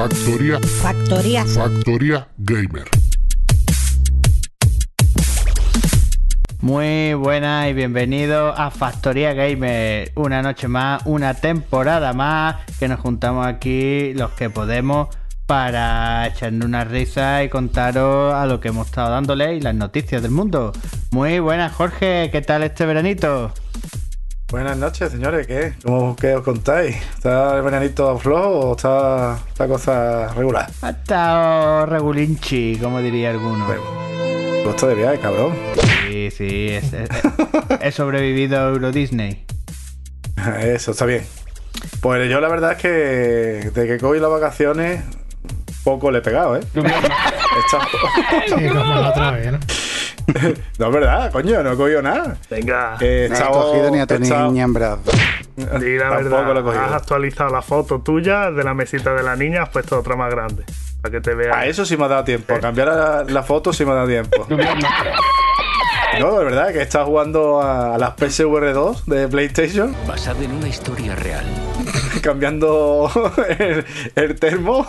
Factoría. Factor, Factoría. factoría. Gamer. Muy buenas y bienvenidos a Factoría Gamer. Una noche más, una temporada más que nos juntamos aquí los que podemos para echarnos una risa y contaros a lo que hemos estado dándole y las noticias del mundo. Muy buenas, Jorge. ¿Qué tal este veranito? Buenas noches, señores. ¿Qué? ¿Cómo qué os contáis? ¿Está el veranito flojo o está la cosa regular? Ha estado regulinchi, como diría alguno. Costo de viaje, cabrón. Sí, sí, es- es- he sobrevivido a Euro Disney. Eso está bien. Pues yo la verdad es que de que cogí las vacaciones poco le he pegado, ¿eh? Está- Sí, como la otra vez, ¿no? No es verdad, coño, no he cogido nada. Venga, Eh, No has estaba- cogido ni a tu niña en brazos. di la verdad. lo he cogido. Has actualizado la foto tuya de la mesita de la niña, has puesto otra más grande. Para que te veas. A eso sí me ha dado tiempo. A cambiar la, la foto sí me ha dado tiempo. No, de verdad, que estado jugando a, a las PSVR 2 de PlayStation, basado en una historia real. cambiando el, el termo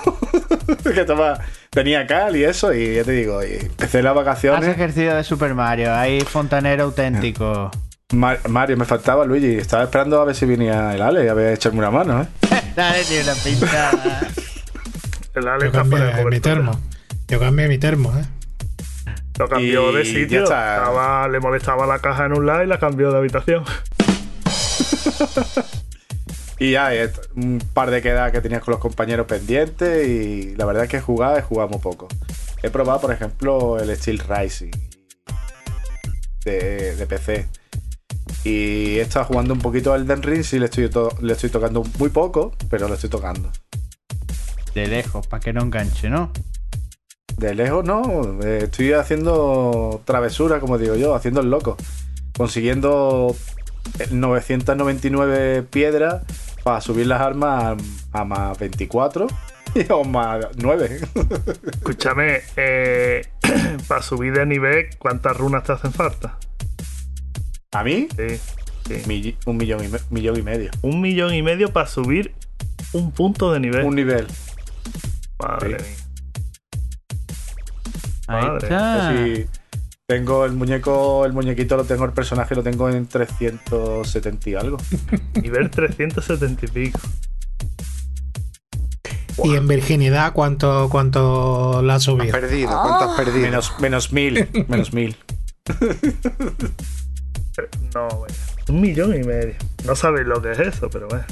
que toma, tenía cal y eso, y ya te digo, y empecé las Has vacaciones. ejercicio de Super Mario, ahí fontanero auténtico. Mar- Mario, me faltaba Luigi, estaba esperando a ver si venía el Ale y a ver echarme una mano, ¿eh? Dale, ni una pintada. El Ale Yo está fuera de mi termo. Yo cambié mi termo, ¿eh? Lo cambió Y de sitio. Estaba- le molestaba la caja en un lado y la cambió de habitación. Y ya, eh, un par de quedas que tenías con los compañeros pendientes y la verdad es que he jugado, he jugado muy poco. He probado, por ejemplo, el Steel Rising de, de PC. Y he estado jugando un poquito al Den Ring, sí le estoy, to- le estoy tocando muy poco, pero lo estoy tocando. De lejos, para que no enganche, ¿no? De lejos no, eh, estoy haciendo travesuras, como digo yo, haciendo el loco. Consiguiendo 999 piedras para subir las armas a, a más 24 o más 9. Escúchame, eh, para subir de nivel, ¿cuántas runas te hacen falta? A mí, Sí, sí. mi- un millón y, me- millón y medio. Un millón y medio para subir un punto de nivel. Un nivel. Madre sí. mía. Ahí Madre, está. Así, tengo el muñeco, el muñequito lo tengo, el personaje lo tengo en 370 y algo. Nivel 370 y pico. Y en virginidad, ¿cuánto, cuánto la has ¿Has subido? perdido? ¿Cuánto has perdido? Menos, menos mil. Menos mil. No, bueno. Un millón y medio. No sabéis lo que es eso, pero bueno.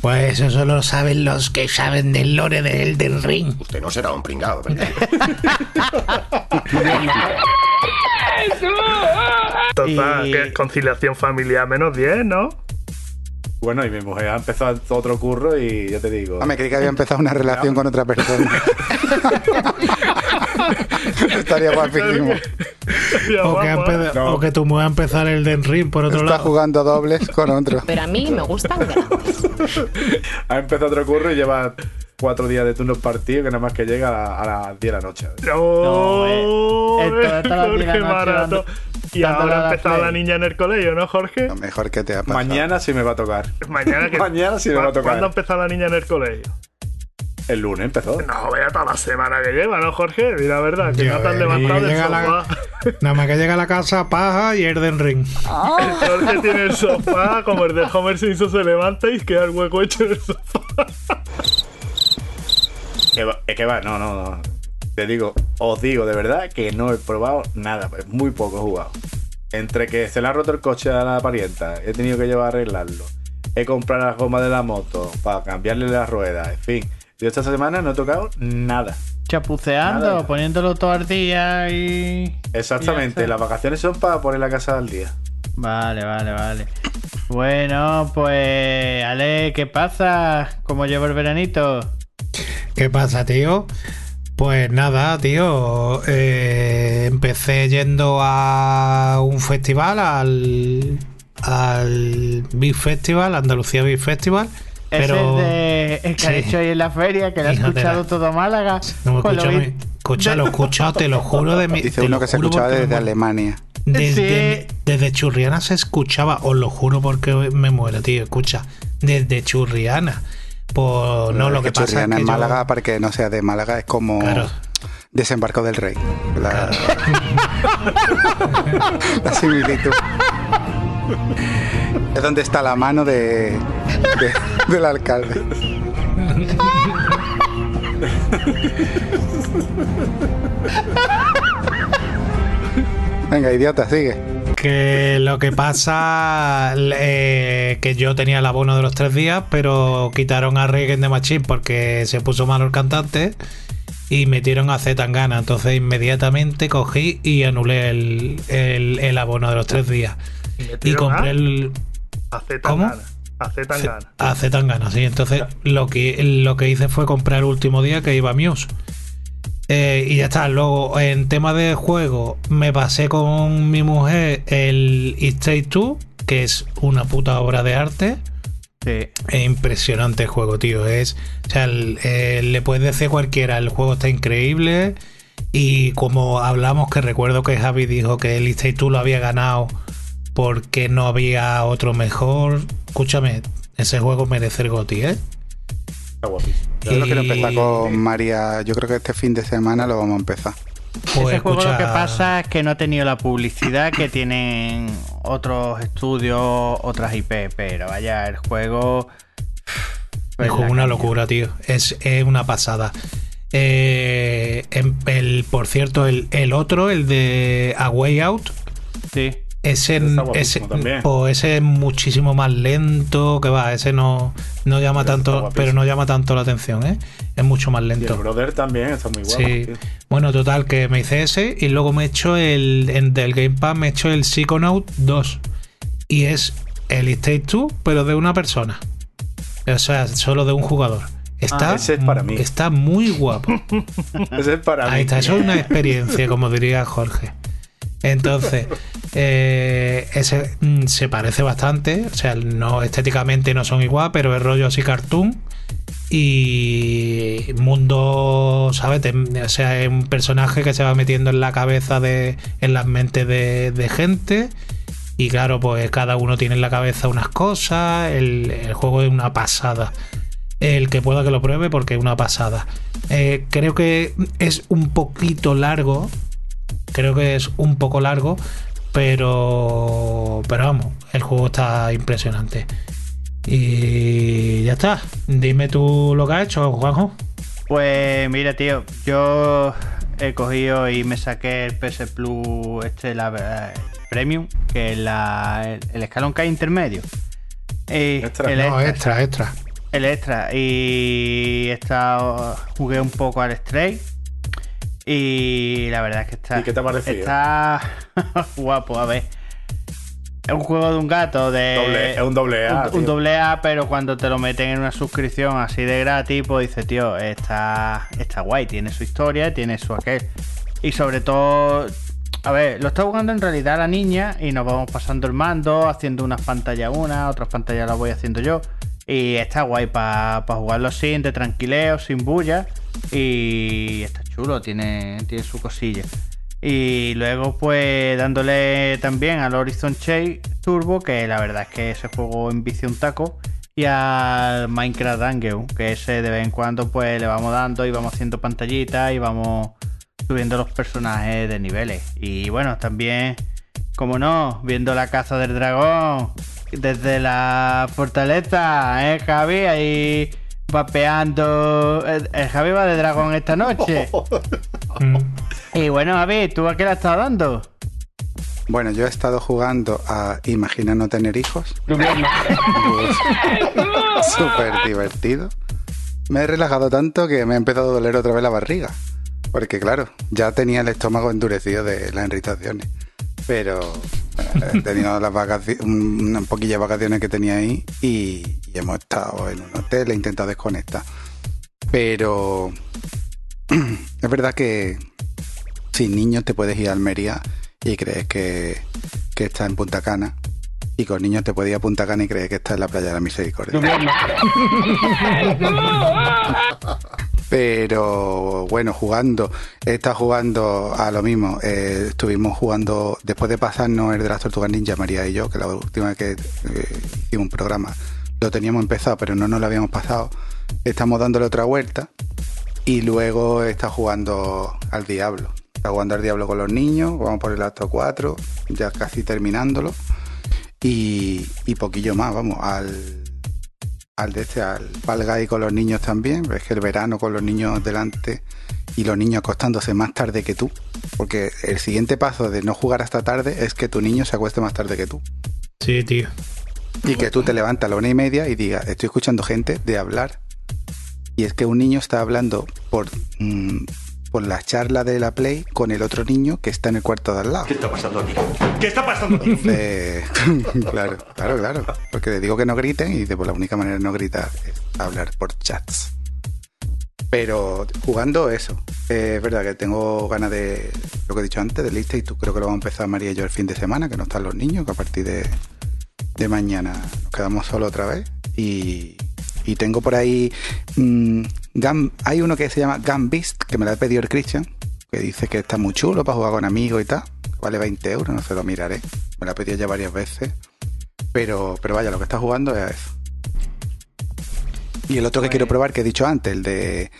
Pues eso solo saben los que saben del lore del Elden Ring. Usted no será un pringado, ¿verdad? Total, Y- que es conciliación familiar menos 10, ¿no? Bueno, y mi mujer ha empezado otro curro y ya te digo. Ah, me creí que había empezado una relación con otra persona. Estaría guapísimo. O que, ha guapo, ¿eh? No. o que tu mujer a empezar el Ring por otro Está lado. jugando dobles con otro. Pero a mí me gustan grandes. Ha empezado otro curro y lleva cuatro días de turnos partidos que nada más que llega a, la- a las 10 de la noche. No, eh, esto la noche Barato. Y ahora ha empezado la niña en el colegio, ¿no, Jorge? Lo mejor que te ha pasado. Mañana sí me va a tocar. Mañana que. Mañana sí me va a tocar. ¿Cuándo ha empezado la niña en el colegio? El lunes empezó. No, vaya toda la semana que lleva, ¿no, Jorge? Di la verdad, que no te has eh, levantado y del la- sofá. Nada más que llega a la casa, paja y Elden Ring. El Jorge tiene el sofá, como el de Homer Simpson se levanta y queda el hueco hecho en el sofá. Que va- Es que va, no, no, no. Te digo, os digo de verdad que no he probado nada. Muy poco he jugado. Entre que se le ha roto el coche a la parienta, he tenido que llevar a arreglarlo. He comprado las gomas de la moto para cambiarle las ruedas, en fin. Yo esta semana no he tocado nada. Chapuceando, Nada. poniéndolo todo al día y. Exactamente, las vacaciones son para poner la casa al día. Vale, vale, vale. Bueno, pues. Ale, ¿qué pasa? ¿Cómo llevo el veranito? ¿Qué pasa, tío? Pues nada, tío. eh, empecé yendo a un festival, al, al Big Festival, Andalucía Big Festival. Pero. Ese de el que ha Sí. hecho hoy en la feria, que le ha escuchado la- todo Málaga. No me Con lo escucha, vi- escucha, lo he escuchado, te lo juro de mi. Dice uno lo que se escuchaba me desde muero. Alemania. Desde, Sí. desde Churriana se escuchaba, os lo juro porque me muero, tío. Escucha, desde Churriana. Pues no, lo que pasa es que en yo- Málaga, para que no sea de Málaga, es como Claro. Desembarco del Rey. La, la similitud. Es donde está la mano de, de- del alcalde. Venga, idiota, sigue. Que lo que pasa eh, que yo tenía el abono de los tres días, pero quitaron a Regen de Machine porque se puso malo el cantante y metieron a Z Tangana. Entonces inmediatamente cogí y anulé el, el- el abono de los tres días. Y compré a- el A Z ¿Cómo? A Z Tangana. a Z Tangana, sí. Entonces lo que, lo que hice fue comprar el último día que iba a Muse. Eh, y ya está. Luego, en tema de juego, me pasé con mi mujer el It Takes Two, que es una puta obra de arte. Sí. Es impresionante el juego, tío. Es, o sea, el- eh, le puedes decir cualquiera, el juego está increíble. Y como hablamos, que recuerdo que Javi dijo que el It Takes Two lo había ganado porque no había otro mejor. Escúchame, ese juego merece el GOTY, ¿eh? Está guapísimo. Yo lo quiero empezar con María. Yo creo que este fin de semana lo vamos a empezar. Pues Ese juego lo que pasa es que no ha tenido la publicidad que tienen otros estudios, otras IP, pero vaya, el juego. El juego es una locura, tío. Es, es una pasada. Eh, em- el, por cierto, el, el otro, el de A Way Out, Sí. Ese, Ese también. pues ese es muchísimo más lento, que va, ese no, no llama tanto, pero no llama tanto la atención, ¿eh? Es mucho más Y el lento. brother también está muy guapo. Sí. tío. Bueno, total, que me hice ese y luego me he hecho el en, del Game Pass, me he hecho el Psychonaut 2. Y es el State 2, pero de una persona. O sea, solo de un jugador. Está, Ah, ese es para mí. está muy guapo. Ese es para mí. Ahí está, eso es una experiencia, como diría Jorge. Entonces, eh, ese mm, se parece bastante, o sea, no estéticamente no son igual, pero es rollo así cartoon y mundo, ¿sabes? O sea, es un personaje que se va metiendo en la cabeza de, en las mentes de, gente y claro, pues cada uno tiene en la cabeza unas cosas, el, el juego es una pasada. El que pueda que lo pruebe porque es una pasada. Eh, creo que es un poquito largo. Creo que es un poco largo. Pero. Pero vamos, el juego está impresionante. Y ya está. Dime tú lo que has hecho, Juanjo. Pues mira, tío, yo he cogido y me saqué el PS Plus este, la eh, Premium, que es la, el, el escalón que hay intermedio. Y Extra. el No, extra, extra, extra. el extra. Y he estado, jugué un poco al Stray. Y la verdad es que está. ¿Y qué te ha parecido? Está guapo, a ver. Es un juego de un gato de. Doble- es un doble A, Un, un doble A, pero cuando te lo meten en una suscripción así de gratis, pues dices, tío, está, está guay, tiene su historia, tiene su aquel. Y sobre todo, a ver, lo está jugando en realidad la niña y nos vamos pasando el mando, haciendo unas pantallas una, otras pantallas las voy haciendo yo. Y está guay para jugarlo así, de tranquileo, sin bulla. Y está chulo, tiene, tiene su cosilla. Y luego, pues, dándole también al Horizon Chase Turbo, que la verdad es que ese juego envicia un taco. Y al Minecraft Dungeon, que ese de vez en cuando, pues, le vamos dando y vamos haciendo pantallitas y vamos subiendo los personajes de niveles. Y bueno, también, como no, viendo la caza del dragón desde la fortaleza, ¿eh, Javi? Ahí vapeando. El, el Javi va de dragón esta noche. Mm. Y bueno, Javi, ¿tú a qué has estado dando? Bueno, yo he estado jugando a Imagina no tener hijos. Súper divertido. Me he relajado tanto que me ha empezado a doler otra vez la barriga. Porque claro, ya tenía el estómago endurecido de las irritaciones. Pero eh, tenido las vacaciones, una poquilla de vacaciones que tenía ahí y, y hemos estado en un hotel, he intentado desconectar. Pero es verdad que sin niños te puedes ir a Almería y crees que, que está en Punta Cana. Y con niños te puedes ir a Punta Cana y crees que está en la playa de la Misericordia. Pero bueno, jugando, estado jugando a lo mismo. Eh, estuvimos jugando, después de pasarnos el de las tortugas ninja, María y yo, que la última vez que eh, hicimos un programa lo teníamos empezado, pero no nos lo habíamos pasado. estamos dándole otra vuelta y luego está jugando al Diablo. Está jugando al Diablo con los niños, vamos por el acto 4, ya casi terminándolo. Y, y poquillo más, vamos, al, al de este, al Guy con los niños también. Es que el verano con los niños delante y los niños acostándose más tarde que tú. Porque el siguiente paso de no jugar hasta tarde es que tu niño se acueste más tarde que tú. Sí, tío. Y que tú te levantas a la una y media y digas, estoy escuchando gente de hablar. Y es que un niño está hablando por, mm, por la charla de la Play con el otro niño que está en el cuarto de al lado. ¿Qué está pasando aquí? ¿Qué está pasando aquí? Entonces, claro, claro, claro. Porque le digo que no griten y dice, pues la única manera de no gritar es hablar por chats. Pero jugando eso, eh, es verdad que tengo ganas de lo que he dicho antes, de lista, y tú creo que lo vamos a empezar María y yo el fin de semana, que no están los niños, que a partir de, de mañana nos quedamos solo otra vez. Y, y tengo por ahí. mm, Gun- hay uno que se llama Gun Beast, que me lo ha pedido el Christian, que dice que está muy chulo para jugar con amigos y tal. Vale 20 euros, no se lo miraré. Me lo ha pedido ya varias veces. Pero, pero vaya, lo que está jugando es eso. Y el otro que quiero probar, que he dicho antes, el de.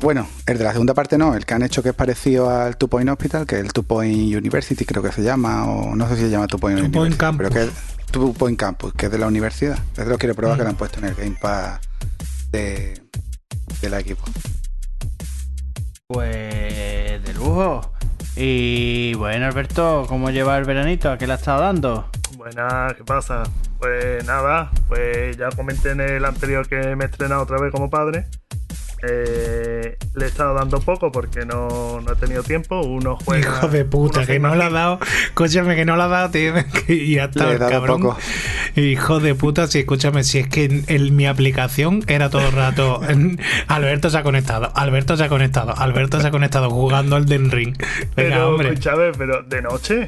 Bueno, el de la segunda parte no, el que han hecho que es parecido al Two Point Hospital, que es el Two Point University, creo que se llama, o no sé si se llama Two Point Two Point University, Campus. pero que es Two Point Campus, que es de la universidad. Ese lo quiero probar, que lo han puesto en el Game Pass de, de la equipo. Pues de lujo. Y bueno, Alberto, ¿cómo lleva el veranito? ¿A qué le ha estado dando? Buenas, ¿qué pasa? Pues nada, pues ya comenté en el anterior que me he estrenado otra vez como padre. Eh, le he estado dando poco porque no, no he tenido tiempo. Uno juega. Hijo de puta, que no le ha dado. Escúchame, que no le ha dado, tío. que- Y ha estado Le he dado cabrón. poco. Hijo de puta, si escúchame, si es que en, en mi aplicación era todo el rato. en- Alberto se ha conectado, Alberto se ha conectado, Alberto se ha conectado jugando al Den Ring. Venga, Pero, hombre. escúchame, pero de noche.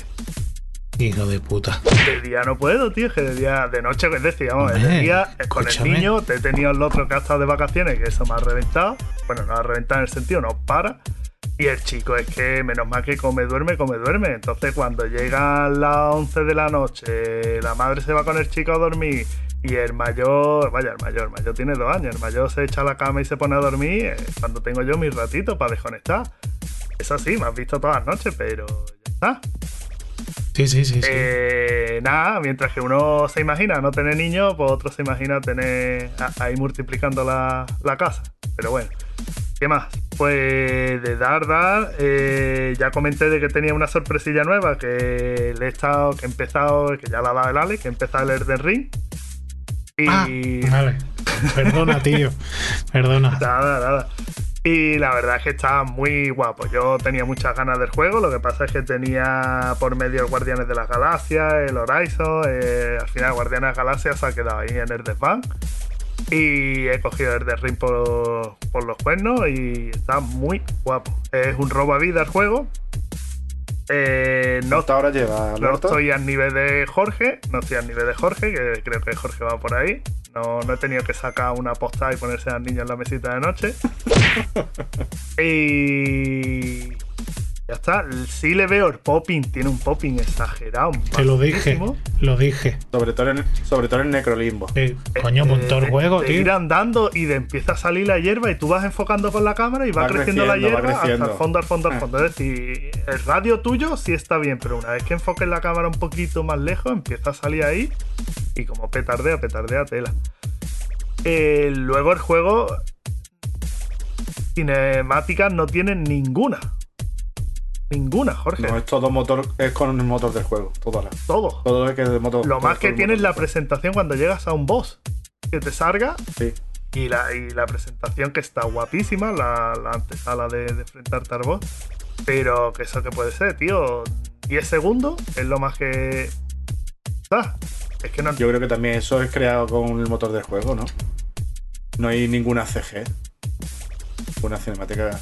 Hijo de puta. De día no puedo, tío. Es que de día, de noche, es decir, vamos, de día con el niño, te he tenido el otro que ha estado de vacaciones, que eso me ha reventado. Bueno, no ha reventado en el sentido, no para. Y el chico es que, menos mal que come, duerme, come, duerme. Entonces, cuando llegan las 11 de la noche, la madre se va con el chico a dormir. Y el mayor, vaya, el mayor, el mayor tiene dos años. El mayor se echa a la cama y se pone a dormir eh, cuando tengo yo mi ratito para desconectar. Eso sí, me has visto todas las noches, pero ya está. Sí, sí, sí. sí. Eh, nada, mientras que uno se imagina no tener niños, pues otro se imagina tener ahí multiplicando la, la casa. Pero bueno, ¿qué más? Pues de dar, dar, eh, ya comenté de que tenía una sorpresilla nueva que le he estado, que he empezado, que ya la ha dado el Ale, que he empezado el Elden Ring. Y Ah, vale. Perdona, tío. Perdona. Nada, nada. Y la verdad es que está muy guapo. Yo tenía muchas ganas del juego. Lo que pasa es que tenía por medio Guardianes de las Galaxias, el Horizon. eh, al final, Guardianes de las Galaxias se ha quedado ahí en el desván. Y he cogido el de Ring por, por los cuernos y está muy guapo. Es un robo a vida el juego. Eh, no, ¿Cuántas horas lleva, no estoy al nivel de Jorge, no estoy al nivel de Jorge, que creo que Jorge va por ahí. No, no he tenido que sacar una posta y ponerse al niño en la mesita de noche. y ya está. Sí le veo el popping, tiene un popping exagerado. Te lo dije. Lo dije. Sobre todo en, sobre todo en Necrolimbo. Eh, coño, pues todo el Eh, juego, ir tío. andando y de empieza a salir la hierba y tú vas enfocando con la cámara y va, Va creciendo, la creciendo, hierba hasta el fondo, al fondo, al fondo. Es decir, el radio tuyo sí está bien, pero una vez que enfoques la cámara un poquito más lejos, empieza a salir ahí y como petardea, petardea tela. Eh, luego el juego cinemáticas no tiene ninguna. Ninguna, Jorge. No, es todo motor, es con el motor del juego. Todo, la- Todo. todo es que de motor. Lo más que con el tiene es motor la presentación cuando llegas a un boss. Que te salga Sí. y la, y la presentación que está guapísima, la, la antesala de, de enfrentarte al boss. Pero que eso que puede ser, tío. 10 segundos es lo más que. Ah, es que no. Yo creo que también eso es creado con el motor del juego, ¿no? No hay ninguna CG. Una cinemática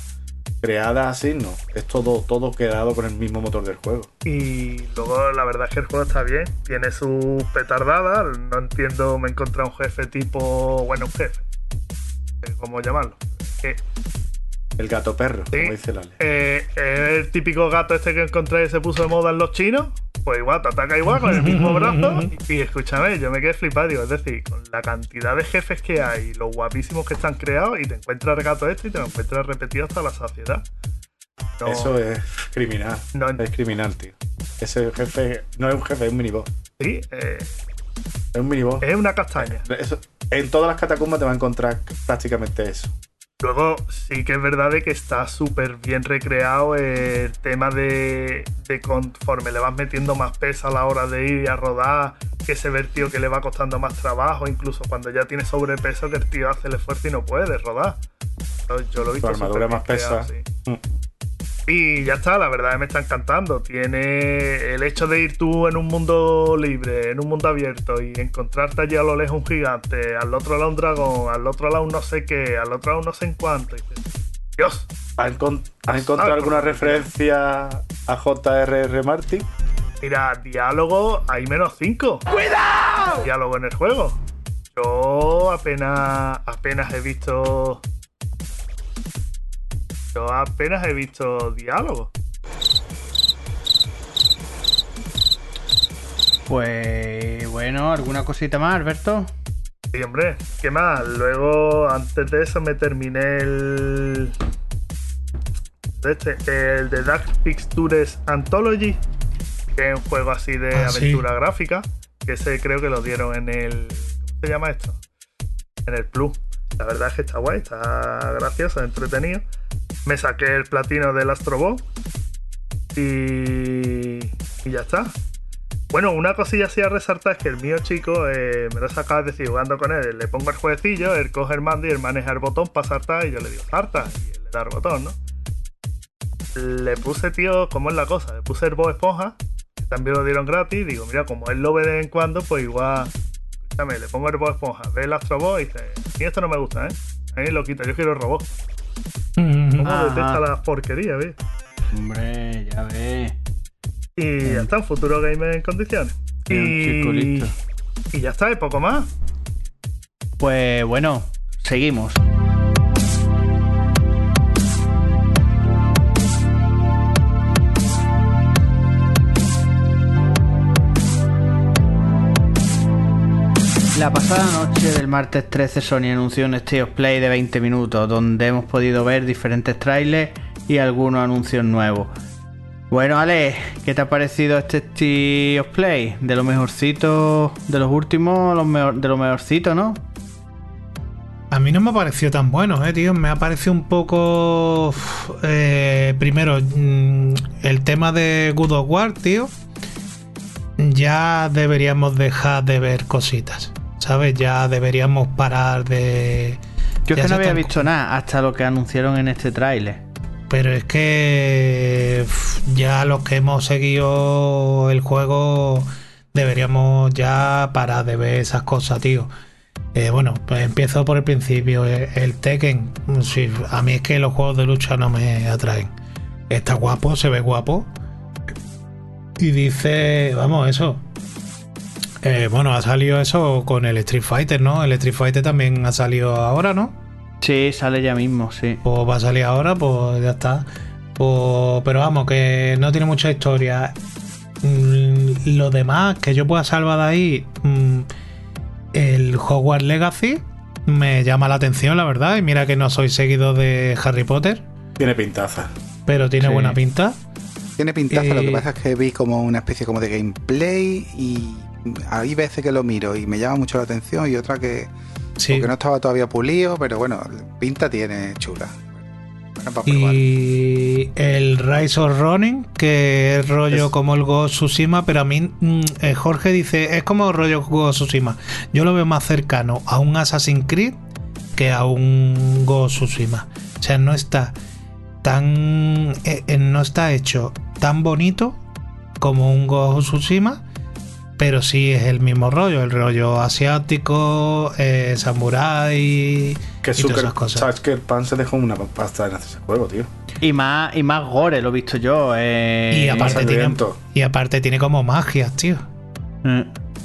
creada así, no. Es todo, todo creado con el mismo motor del juego. Y luego la verdad es que el juego está bien. Tiene sus petardadas. No entiendo, me he encontrado un jefe tipo. Bueno, un jefe. Eh, ¿Cómo llamarlo? Que El gato perro, Sí. como dice Lale. Eh, es el típico gato este que encontré y se puso de moda en los chinos. Pues igual te ataca igual con el mismo brazo. Y, y escúchame, yo me quedé flipado, digo, es decir, con la cantidad de jefes que hay, los guapísimos que están creados, y te encuentras el gato este y te lo encuentras repetido hasta la saciedad. No, Eso es criminal. No. Es criminal, tío. Ese jefe no es un jefe, es un miniboss. Sí, eh, Es un miniboss. es una castaña. Eso- en todas las catacumbas te va a encontrar prácticamente eso. Luego sí que es verdad de que está súper bien recreado el tema de, de conforme le vas metiendo más peso a la hora de ir a rodar, que ese ver tío que le va costando más trabajo, incluso cuando ya tiene sobrepeso que el tío hace el esfuerzo y no puede rodar. Yo, yo lo he visto. Tu armadura más creado, pesa. sí. Mm. Y ya está, la verdad me está encantando. Tiene el hecho de ir tú en un mundo libre, en un mundo abierto y encontrarte allí a lo lejos un gigante, al otro lado un dragón, al otro lado un no sé qué, al otro lado un no sé en cuánto. Y dices, Dios, ¿Has, encon- has encontrado alguna referencia a J.R.R. Martin? mira, diálogo hay menos 5. ¡Cuidado! Diálogo en el juego. Yo apenas, apenas he visto. Yo apenas he visto diálogo. Pues bueno, ¿alguna cosita más, Alberto? Sí, hombre, ¿qué más? Luego, antes de eso, me terminé el. Este, el de Dark Pictures Anthology, que es un juego así de Ah, sí. aventura gráfica, que ese creo que lo dieron en el. ¿Cómo se llama esto? En el Plus. La verdad es que está guay, está gracioso, entretenido. Me saqué el platino del Astrobot y. y ya está. Bueno, una cosilla así a resaltar es que el mío chico eh, me lo saca, es decir, jugando con él, le pongo el jueguecillo, él coge el mando y él maneja el botón para saltar y yo le digo, salta, y él le da el botón, ¿no? Le puse, tío, ¿cómo es la cosa? Le puse el Bob Esponja, que también lo dieron gratis, digo, mira, como él lo ve de vez en cuando, pues igual, escúchame, le pongo el Bob Esponja, ve el Astro Boy y dice, esto no me gusta, ¿eh? A mí lo quita, yo quiero el robot. ¿Cómo Ajá. detesta la porquería, ¿ves? Hombre, ya ves. Y ya está, un futuro gamer en condiciones. Chico Y, listo. y ya está, y poco más. Pues bueno, seguimos. La pasada noche del martes 13 Sony anunció un State of Play de 20 minutos donde hemos podido ver diferentes trailers y algunos anuncios nuevos. Bueno, Ale, ¿qué te ha parecido este State of Play? De lo mejorcito, de los últimos, los de lo mejorcito, ¿no? A mí no me ha parecido tan bueno, eh, tío. Me ha parecido un poco. eh, primero, mm, el tema de Good of War, tío. Ya deberíamos dejar de ver cositas. ¿Sabes? Ya deberíamos parar de. Yo es que no había visto nada hasta lo que anunciaron en este tráiler. Pero es que ya los que hemos seguido el juego deberíamos ya parar de ver esas cosas, tío. Eh, bueno, pues empiezo por el principio. El, el Tekken, sí, a mí es que los juegos de lucha no me atraen. Está guapo, se ve guapo. Y dice, vamos, eso. Eh, bueno, ha salido eso con el Street Fighter, ¿no? El Street Fighter también ha salido ahora, ¿no? Sí, sale ya mismo, sí. pues va a salir ahora, pues ya está. Pues, pero vamos, que no tiene mucha historia. Mm, Lo demás que yo pueda salvar de ahí, mm, el Hogwarts Legacy me llama la atención, la verdad. Y mira que no soy seguidor de Harry Potter, Tiene pintaza. pero tiene Sí. buena pinta. Tiene pintaza, lo que Eh, pasa es que vi como una especie como de gameplay y hay veces que lo miro y me llama mucho la atención y otra que, Sí. porque no estaba todavía pulido, pero bueno, pinta tiene chula. Bueno, para probar. Y el Rise of Running, que es rollo Es- como el Ghost Tsushima, pero a mí mm, eh, Jorge dice, es como rollo Ghost Tsushima. Yo lo veo más cercano a un Assassin's Creed que a un Ghost Tsushima. O sea, no está tan eh, eh, no está hecho tan bonito como un Ghost Tsushima, pero sí es el mismo rollo, el rollo asiático, eh, samurai Que y todas Sucker, esas cosas. Sucker Pan se dejó una pasta en hacer ese juego, tío. Y más, y más gore, lo he visto yo. eh, Y aparte, tiene, y aparte tiene como magias, tío. Mm.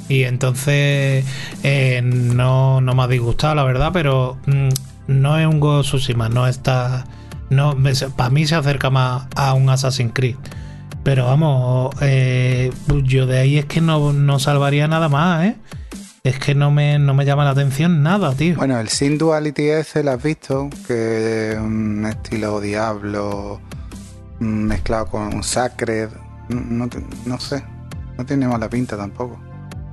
Y entonces eh, no, no me ha disgustado, la verdad, pero mm, no es un of Tsushima, no está. No, para mí se acerca más a un Assassin's Creed. Pero vamos, eh, yo de ahí es que no, no salvaría nada más, ¿eh? Es que no me, no me llama la atención nada, tío. Bueno, el Sin Duality ese lo has visto, que es un estilo Diablo mm, mezclado con un Sacred. No, no sé, no tiene mala pinta tampoco.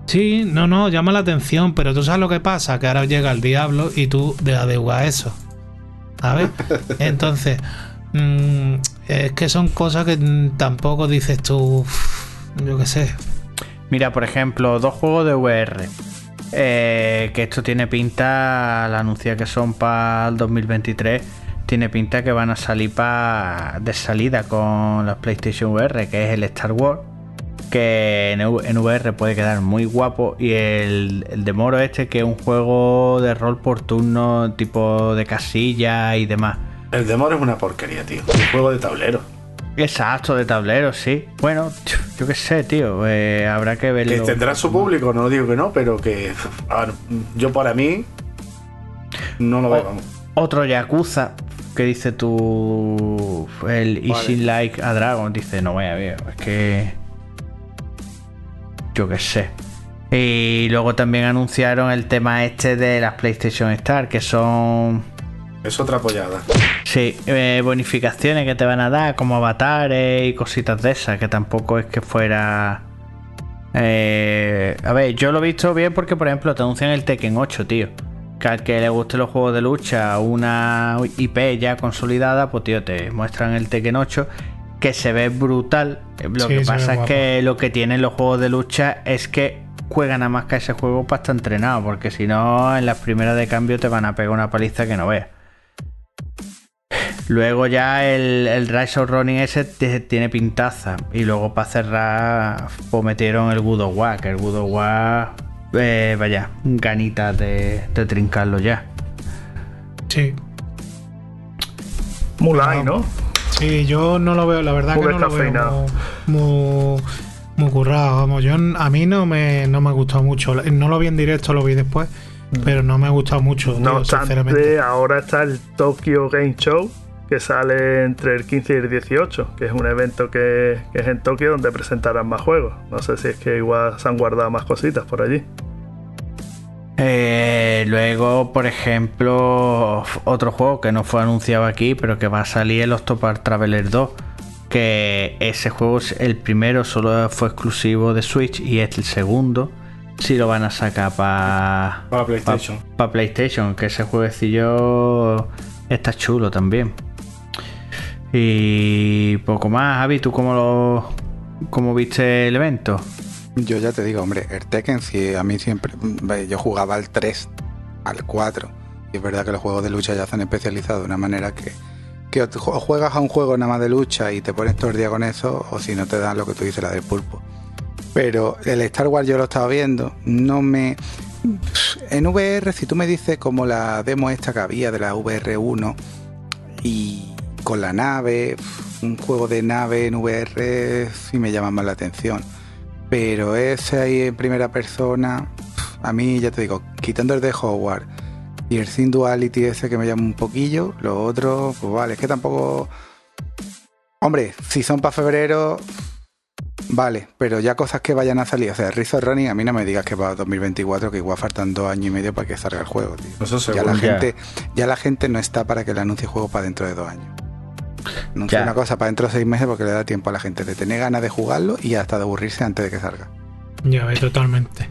Sí, no, no, llama la atención, pero tú sabes lo que pasa, que ahora llega el diablo y tú de eso. ¿Sabes? Entonces, mm, es que son cosas que tampoco dices tú, "Uf, yo qué sé. Mira, por ejemplo, dos juegos de VR. eh, que esto tiene pinta, la anuncia que son para el 2023, tiene pinta que van a salir pa- de salida con la PlayStation VR, que es el Star Wars, que en VR puede quedar muy guapo, y el, el de Moro este, que es un juego de rol por turno, tipo de casilla y demás. El Demor es una porquería, tío. Un juego de tablero. Exacto, de tablero, sí. Bueno, yo qué sé, tío, eh, habrá que verlo. Que tendrá su público, no digo que no, pero que. ver, yo para mí. No lo veo, vamos. Otro Yakuza que dice tú el Easy Like a Dragon dice no vaya bien es que yo qué sé y luego también anunciaron el tema este de las PlayStation Star que son Es otra apoyada. Sí eh, bonificaciones que te van a dar como avatares y cositas de esas que tampoco es que fuera eh, a ver yo lo he visto bien porque por ejemplo te anuncian el Tekken 8 tío que al que le guste los juegos de lucha, una IP ya consolidada, pues tío, te muestran el Tekken 8 que se ve brutal. Lo Sí, que pasa es guapo. que lo que tienen los juegos de lucha es que juegan a más que ese juego para estar entrenado, porque si no, en las primeras de cambio te van a pegar una paliza que no veas. Luego ya el, el Rise of Running ese te- tiene pintaza. Y luego para cerrar, pues metieron el Good of War, que el Good of War, eh, vaya, ganitas de, de trincarlo ya. Sí. Mulai, ¿no? Sí, yo no lo veo, la verdad Muy que no lo veo muy, muy, muy currado. Vamos, yo a mí no me, no me ha gustado mucho. No lo vi en directo, lo vi después, pero no me ha gustado mucho, Mm. No tío, obstante, sinceramente. ahora está el Tokyo Game Show, que sale entre el 15 y el 18, que es un evento que, que es en Tokio donde presentarán más juegos. No sé si es que igual se han guardado más cositas por allí. Eh, luego, por ejemplo, otro juego que no fue anunciado aquí, pero que va a salir el Octopar Traveler 2. Que ese juego, el primero solo fue exclusivo de Switch y el segundo sí lo van a sacar para Para PlayStation. Para PlayStation, que ese jueguecillo está chulo también. Y poco más, Javi, ¿tú cómo lo cómo viste el evento? Yo ya te digo, hombre, el Tekken, si a mí siempre. ve, Yo jugaba al 3, al 4. Y es verdad que los juegos de lucha ya se han especializado de una manera que. Que juegas a un juego nada más de lucha y te pones todo el día con eso, o si no te dan lo que tú dices, la del pulpo. Pero el Star Wars yo lo estaba viendo, no me. En VR, si tú me dices como la demo esta que había de la VR1 y con la nave, un juego de nave en VR sí me llama más la atención. Pero ese ahí en primera persona, a mí ya te digo, quitando el de Howard y el Sin Duality ese que me llama un poquillo, lo otro, pues vale, es que tampoco. Hombre, si son para febrero, vale, pero ya cosas que vayan a salir, o sea, Rise of Running, a mí no me digas que para 2024, que igual faltan dos años y medio para que salga el juego, tío. Eso Ya la, Ya. gente, ya la gente no está para que le anuncie juego para dentro de dos años. Anuncia Ya. una cosa para dentro de seis meses porque le da tiempo a la gente de tener ganas de jugarlo y hasta de aburrirse antes de que salga. Ya ves, totalmente.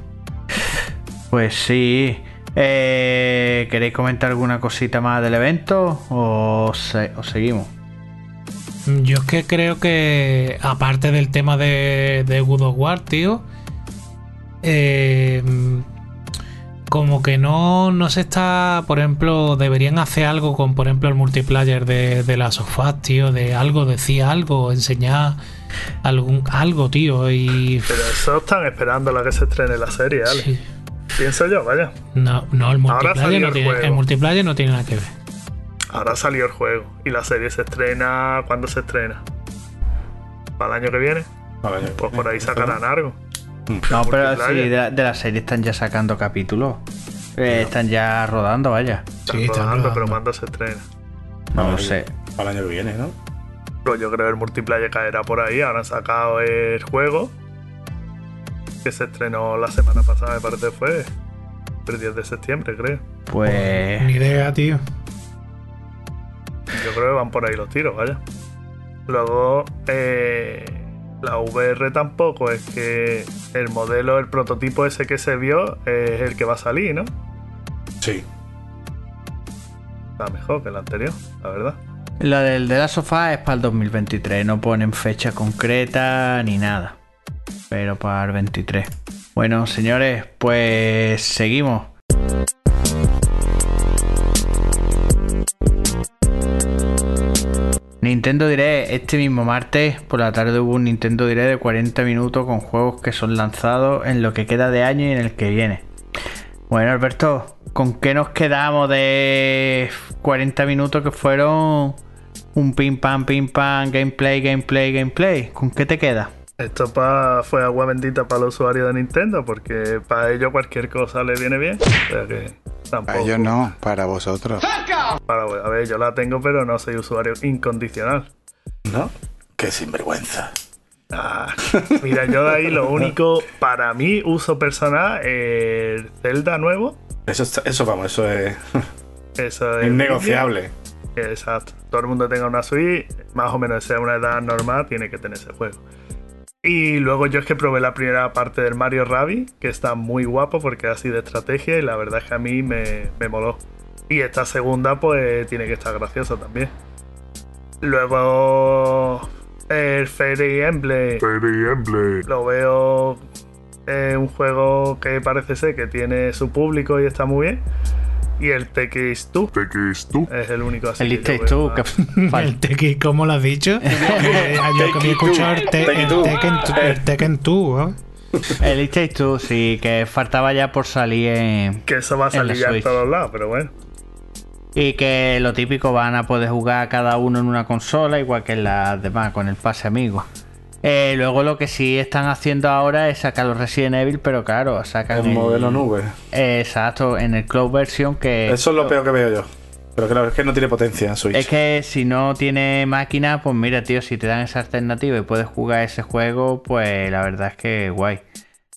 Pues sí. Eh, ¿Queréis comentar alguna cosita más del evento o, se- o seguimos? Yo es que creo que, aparte del tema de, de God of War, tío, eh, como que no, no se está, por ejemplo, deberían hacer algo con, por ejemplo, el multiplayer de, de las sofás, tío, de algo, decía algo, enseñar algún, algo, tío, y... Pero eso están esperando a la que se estrene la serie, Ale. sí. Pienso yo, vaya. No, no, el multiplayer no, el tiene, juego. el multiplayer no tiene nada que ver. Ahora salió el juego y la serie se estrena. ¿Cuándo se estrena? ¿Para el año que viene? Vale, Pues por ahí sacarán algo. No, pero sí, de la, de la serie están ya sacando capítulos. Eh, están ya rodando, vaya. Están Sí, están rodando, pero. ¿cuándo se estrena? No lo sé. Para el año que viene, ¿no? Pero yo creo que el multiplayer caerá por ahí. Ahora han sacado el juego. Que se estrenó la semana pasada, me parece fue. El 10 de septiembre, creo. Pues. Ni idea, tío. Yo creo que van por ahí los tiros, vaya. Luego, eh, la VR tampoco es que el modelo, el prototipo ese que se vio es el que va a salir, ¿no? Sí. Está mejor que el anterior, la verdad. La del de la sofá es para el 2023, no ponen fecha concreta ni nada. Pero para el 23. Bueno, señores, pues seguimos. Nintendo Direct, este mismo martes por la tarde hubo un Nintendo Direct de 40 minutos con juegos que son lanzados en lo que queda de año y en el que viene. Bueno, Alberto, ¿con qué nos quedamos de 40 minutos que fueron un pim pam pim pam, gameplay, gameplay, gameplay? ¿Con qué te queda? Esto pa- fue agua bendita para los usuarios de Nintendo, porque para ellos cualquier cosa le viene bien. O sea que tampoco. Para ellos no, para vosotros. Para- a ver, yo la tengo, pero no soy usuario incondicional. ¿No? Qué sinvergüenza. Ah, mira, yo de ahí lo único, para mí, uso personal, el Zelda nuevo. Eso, está- eso vamos, eso es Eso es innegociable. Exacto. Todo el mundo tenga una Switch, más o menos sea una edad normal, tiene que tener ese juego. Y luego yo es que probé la primera parte del Mario Rabbids, que está muy guapo porque es así de estrategia y la verdad es que a mí me, me moló. Y esta segunda pues tiene que estar graciosa también. Luego el Fairy Emblem. Lo veo eh, un juego que parece ser que tiene su público y está muy bien. Y el TX 2 es el único así. El más. fal- El Tekken, ¿cómo lo has dicho? Eh, yo que había escuchado el, te- Tekken. Tekken, el Tekken 2, ¿eh? El It Takes Two, sí, que faltaba ya por salir en... Que eso va a salir ya en todos lados, pero bueno. Y que lo típico van a poder jugar cada uno en una consola, igual que en las demás, con el pase amigo. Eh, luego lo que sí están haciendo ahora es sacar los Resident Evil, pero claro, sacan El el- modelo nube. Eh, exacto, en el Cloud version que... Eso es lo peor que veo yo. Pero claro, es que no tiene potencia en Switch. Es que si no tiene máquina, pues mira, tío, si te dan esa alternativa y puedes jugar ese juego, pues la verdad es que guay.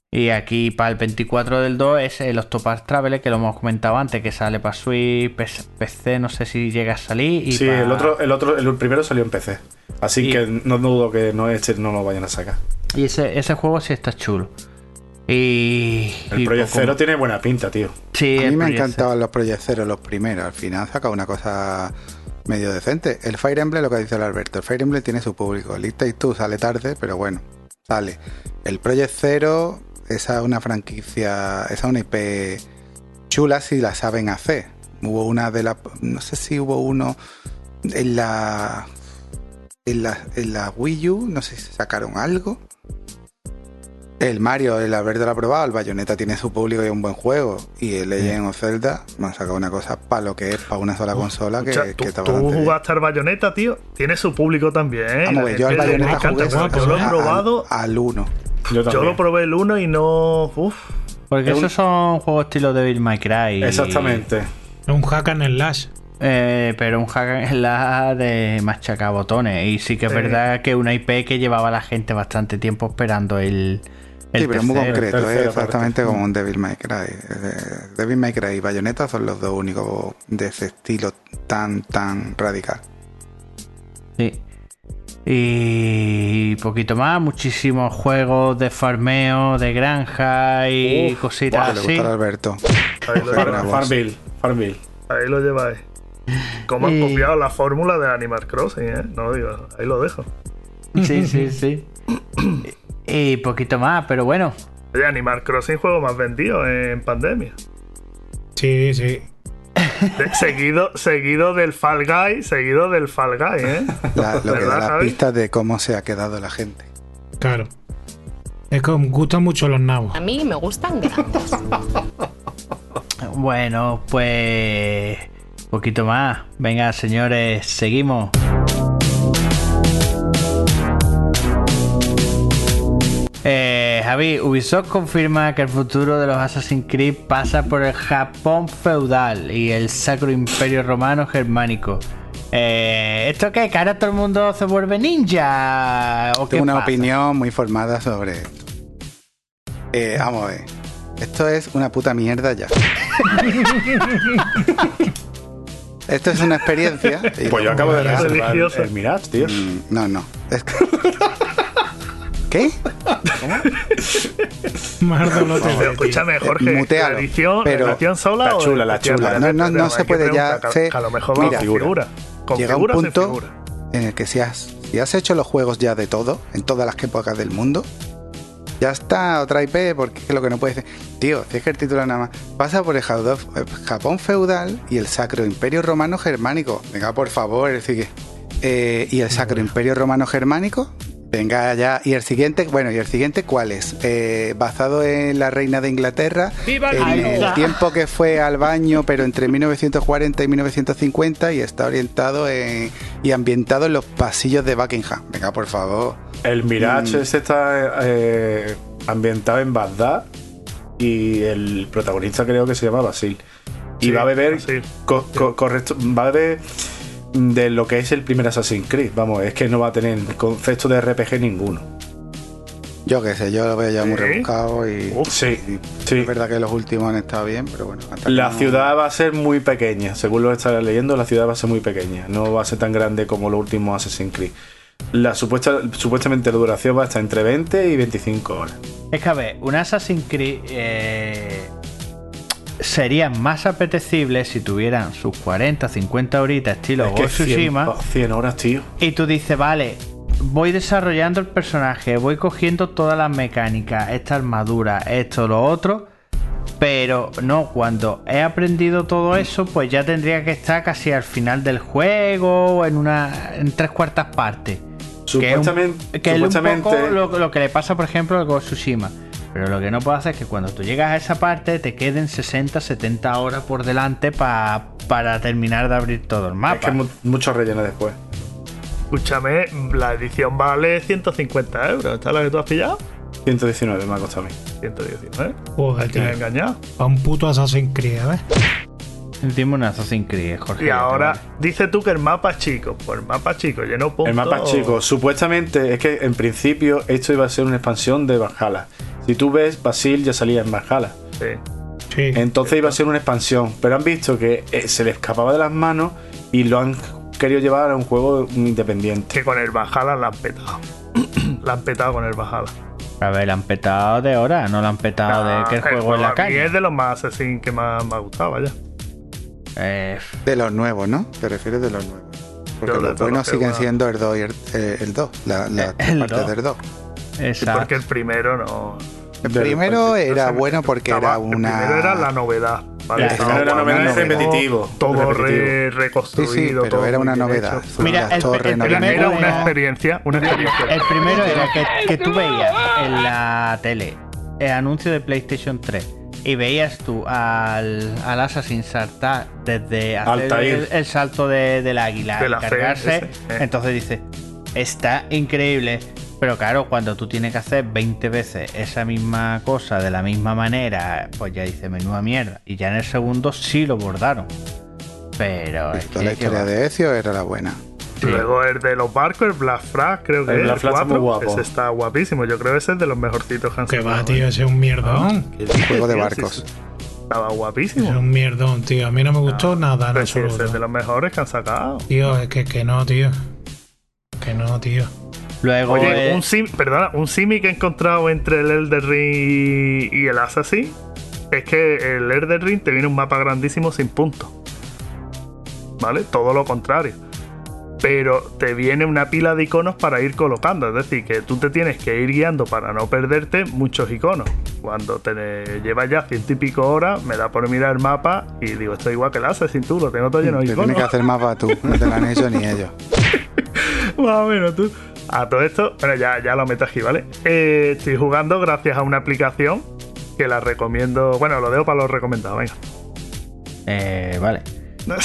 Y aquí para el 24 del 2 es el Octopath Traveler, que lo hemos comentado antes, que sale para Switch, PC, no sé si llega a salir. Y sí, el otro, el otro, el primero salió en PC. Así Y- que no dudo que no, este no lo vayan a sacar. Y ese, ese juego sí está chulo. Y. El y Project Zero tiene buena pinta, tío. Sí, A mí me Project encantaban los Project Zero, los primeros. Al final saca una cosa medio decente. El Fire Emblem, lo que dice el Alberto, el Fire Emblem tiene su público. El It Takes Two sale tarde, pero bueno, sale. El Project Zero, esa es una franquicia, esa es una IP chula si la saben hacer. Hubo una de las, no sé si hubo uno en la, en la, en la Wii U, no sé si sacaron algo. El Mario, el Alberto lo ha probado, el Bayonetta tiene su público y es un buen juego. Y el Legend of Zelda me ha sacado una cosa para lo que es, para una sola consola que, Escucha, que tú, jugaste al Bayonetta, tío. Tiene su público también, ¿eh? Vamos La yo al Bayonetta jugué lo he probado. al 1. Yo lo probé el 1 y no. Uf. Porque esos son juegos estilo Devil May Cry. Exactamente. Un hack and slash. Eh, pero un hack and slash de machacar botones. Y sí que es verdad que una IP que llevaba a la gente bastante tiempo esperando el. el Sí, pero es muy concreto, es exactamente parte. como un Devil May Cry. Eh, Devil May Cry y Bayonetta son los dos únicos de ese estilo tan, tan radical. Sí. Y poquito más, muchísimos juegos de farmeo, de granja y Uf, cositas le así. Alberto. Ahí lo, Far- lleváis. Far- Farmville. Farmville. Ahí lo lleváis. Cómo han Y- copiado la fórmula de Animal Crossing, ¿eh? No digo, ahí lo dejo. Sí, sí, sí. y poquito más, pero bueno. Oye, Animal Crossing juego más vendido en pandemia. Sí, sí. De- seguido, seguido del Fall Guy, seguido del Fall Guy, ¿eh? La- lo que ¿Verdad, da las pistas de cómo se ha quedado la gente. Claro. Es que me gustan mucho los nabos. A mí me gustan grandes. Bueno, pues. Poquito más. Venga, señores, seguimos. Eh, Javi, Ubisoft confirma que el futuro de los Assassin's Creed pasa por el Japón feudal y el Sacro Imperio Romano Germánico. Eh, ¿Esto qué? ¿Que ahora todo el mundo se vuelve ninja? ¿O qué Tengo una pasa? opinión muy formada sobre esto. Eh, vamos a ver. Esto es una puta mierda ya. Esto es una experiencia. Pues yo acabo de reservar el, el Mirage, tío. Mm, No, no. Es que- ¿Qué? Tío. escúchame, Jorge, mutealo, ¿la edición, pero- ¿la edición sola La chula, la chula. No, no, se puede ya se- A lo mejor va Mira, con figura. Con Llega un punto figura. en el que si has, si has hecho los juegos ya de todo, en todas las épocas del mundo, ya está otra IP, porque es lo que no puedes decir. Tío, si es que el título nada más pasa por el Japón feudal y el Sacro Imperio Romano Germánico. Venga, por favor, es decir que- eh, y el Sacro Imperio Romano Germánico. Venga ya, y el siguiente, bueno, ¿y el siguiente cuál es? Eh, basado en la reina de Inglaterra, en el tiempo que fue al baño, pero entre 1940 y 1950, y está orientado en- y ambientado en los pasillos de Buckingham. Venga, por favor. El Mirage Mm. ese está eh, ambientado en Bagdad y el protagonista creo que se llama Basil. Y Sí, va a beber, Basil. co- co- correcto, va a beber de lo que es el primer Assassin's Creed. Vamos, es que no va a tener concepto de RPG ninguno. Yo qué sé, yo lo veo ya muy rebuscado y, Uf, Sí, y sí. es verdad que los últimos han estado bien, pero bueno. hasta La no- ciudad va a ser muy pequeña, según lo que estaré leyendo, la ciudad va a ser muy pequeña, no va a ser tan grande como los últimos Assassin's Creed. La supuesta, supuestamente la duración va a estar entre 20 y 25 horas. Es que a ver, un Assassin's Creed eh, sería más apetecible si tuvieran sus 40, 50 horitas estilo Es Ghost of 100, Tsushima. 100 horas, tío. Y tú dices, vale, voy desarrollando el personaje, voy cogiendo todas las mecánicas, esta armadura, esto, lo otro. Pero no, cuando he aprendido todo eso, pues ya tendría que estar casi al final del juego, en una en tres cuartas partes. Que es un- Supuestamente, que es un poco lo, lo que le pasa, por ejemplo, al Ghost Tsushima. Pero lo que no puedo hacer es que cuando tú llegas a esa parte te queden 60, 70 horas por delante pa- para terminar de abrir todo el es mapa. que mu- mucho relleno después. Escúchame, la edición vale 150 euros. ¿Esta es la que tú has pillado? 119 me ha costado a mí. 119. Joder, Te has tío. engañado. A un puto Assassin's Creed, ¿ves? Encima un Assassin's Creed, Jorge. Y ahora, vale. dice tú que el mapa es chico. Pues el mapa es chico, lleno punto. El mapa es chico. Supuestamente es que en principio esto iba a ser una expansión de Valhalla. Si tú ves, Basil ya salía en Valhalla. Sí. Sí. Entonces iba a ser una expansión. Pero han visto que eh, se le escapaba de las manos y lo han querido llevar a un juego independiente. Que con el Valhalla la han petado. la han petado con el Valhalla. A ver, la han petado de hora, no la han petado de que el Ah, juego en la calle. es de los más así que más me ha gustado, vaya. Eh, De los nuevos, ¿no? Te refieres de los nuevos. Porque Yo los buenos siguen juego. siendo el 2 y el, eh, el 2, la, la El parte dos. del 2. exacto. Porque el primero no. El primero era bueno porque Estaba- era una. El primero era la novedad. ¿vale? La- Estaba era novedad, es repetitivo, Todo repetitivo. re- Sí, reconstruido. sí, pero todo era una novedad. hecho. Mira, el- primero era una experiencia. Una experiencia. El primero era que, que tú veías en la tele el anuncio de PlayStation 3 y veías tú al, al Assassin saltar desde hacer el, el salto de- del águila De y la fe, cargarse. ese, eh. Entonces dices, está increíble. Pero claro, cuando tú tienes que hacer 20 veces esa misma cosa de la misma manera, pues ya dices, menuda mierda. Y ya en el segundo sí lo bordaron. Pero es Toda la que historia de Ezio era la buena. Sí. Luego el de los barcos, el Black Flag, creo que El es. Black el Flag está 4, muy guapo. Ese está guapísimo. Yo creo que ese es de los mejorcitos que han Que va, tío, ¿eh? ese es un mierdón. Un juego de barcos. Estaba Es guapísimo. un mierdón, tío. A mí no me gustó nada en Pero ese es de los mejores que han sacado. Tío, es que, que no, tío. Que no, tío. Luego Oye, eh, un sim, perdona, un simi que he encontrado entre el Elder Ring y el Assassin es que el Elder Ring te viene un mapa grandísimo sin puntos. ¿Vale? Todo lo contrario. Pero te viene una pila de iconos para ir colocando. Es decir, que tú te tienes que ir guiando para no perderte muchos iconos. Cuando te llevas ya ciento y pico horas, me da por mirar el mapa y digo, esto es igual que el Assassin, tú lo tengo todo lleno de Te iconos. tiene que hacer mapa tú, no te lo han hecho ni ellos. Más o menos tú. A todo esto, bueno, ya, ya lo meto aquí, ¿vale? Eh, estoy jugando gracias a una aplicación que la recomiendo. Bueno, lo dejo para los recomendados, venga. Eh, vale.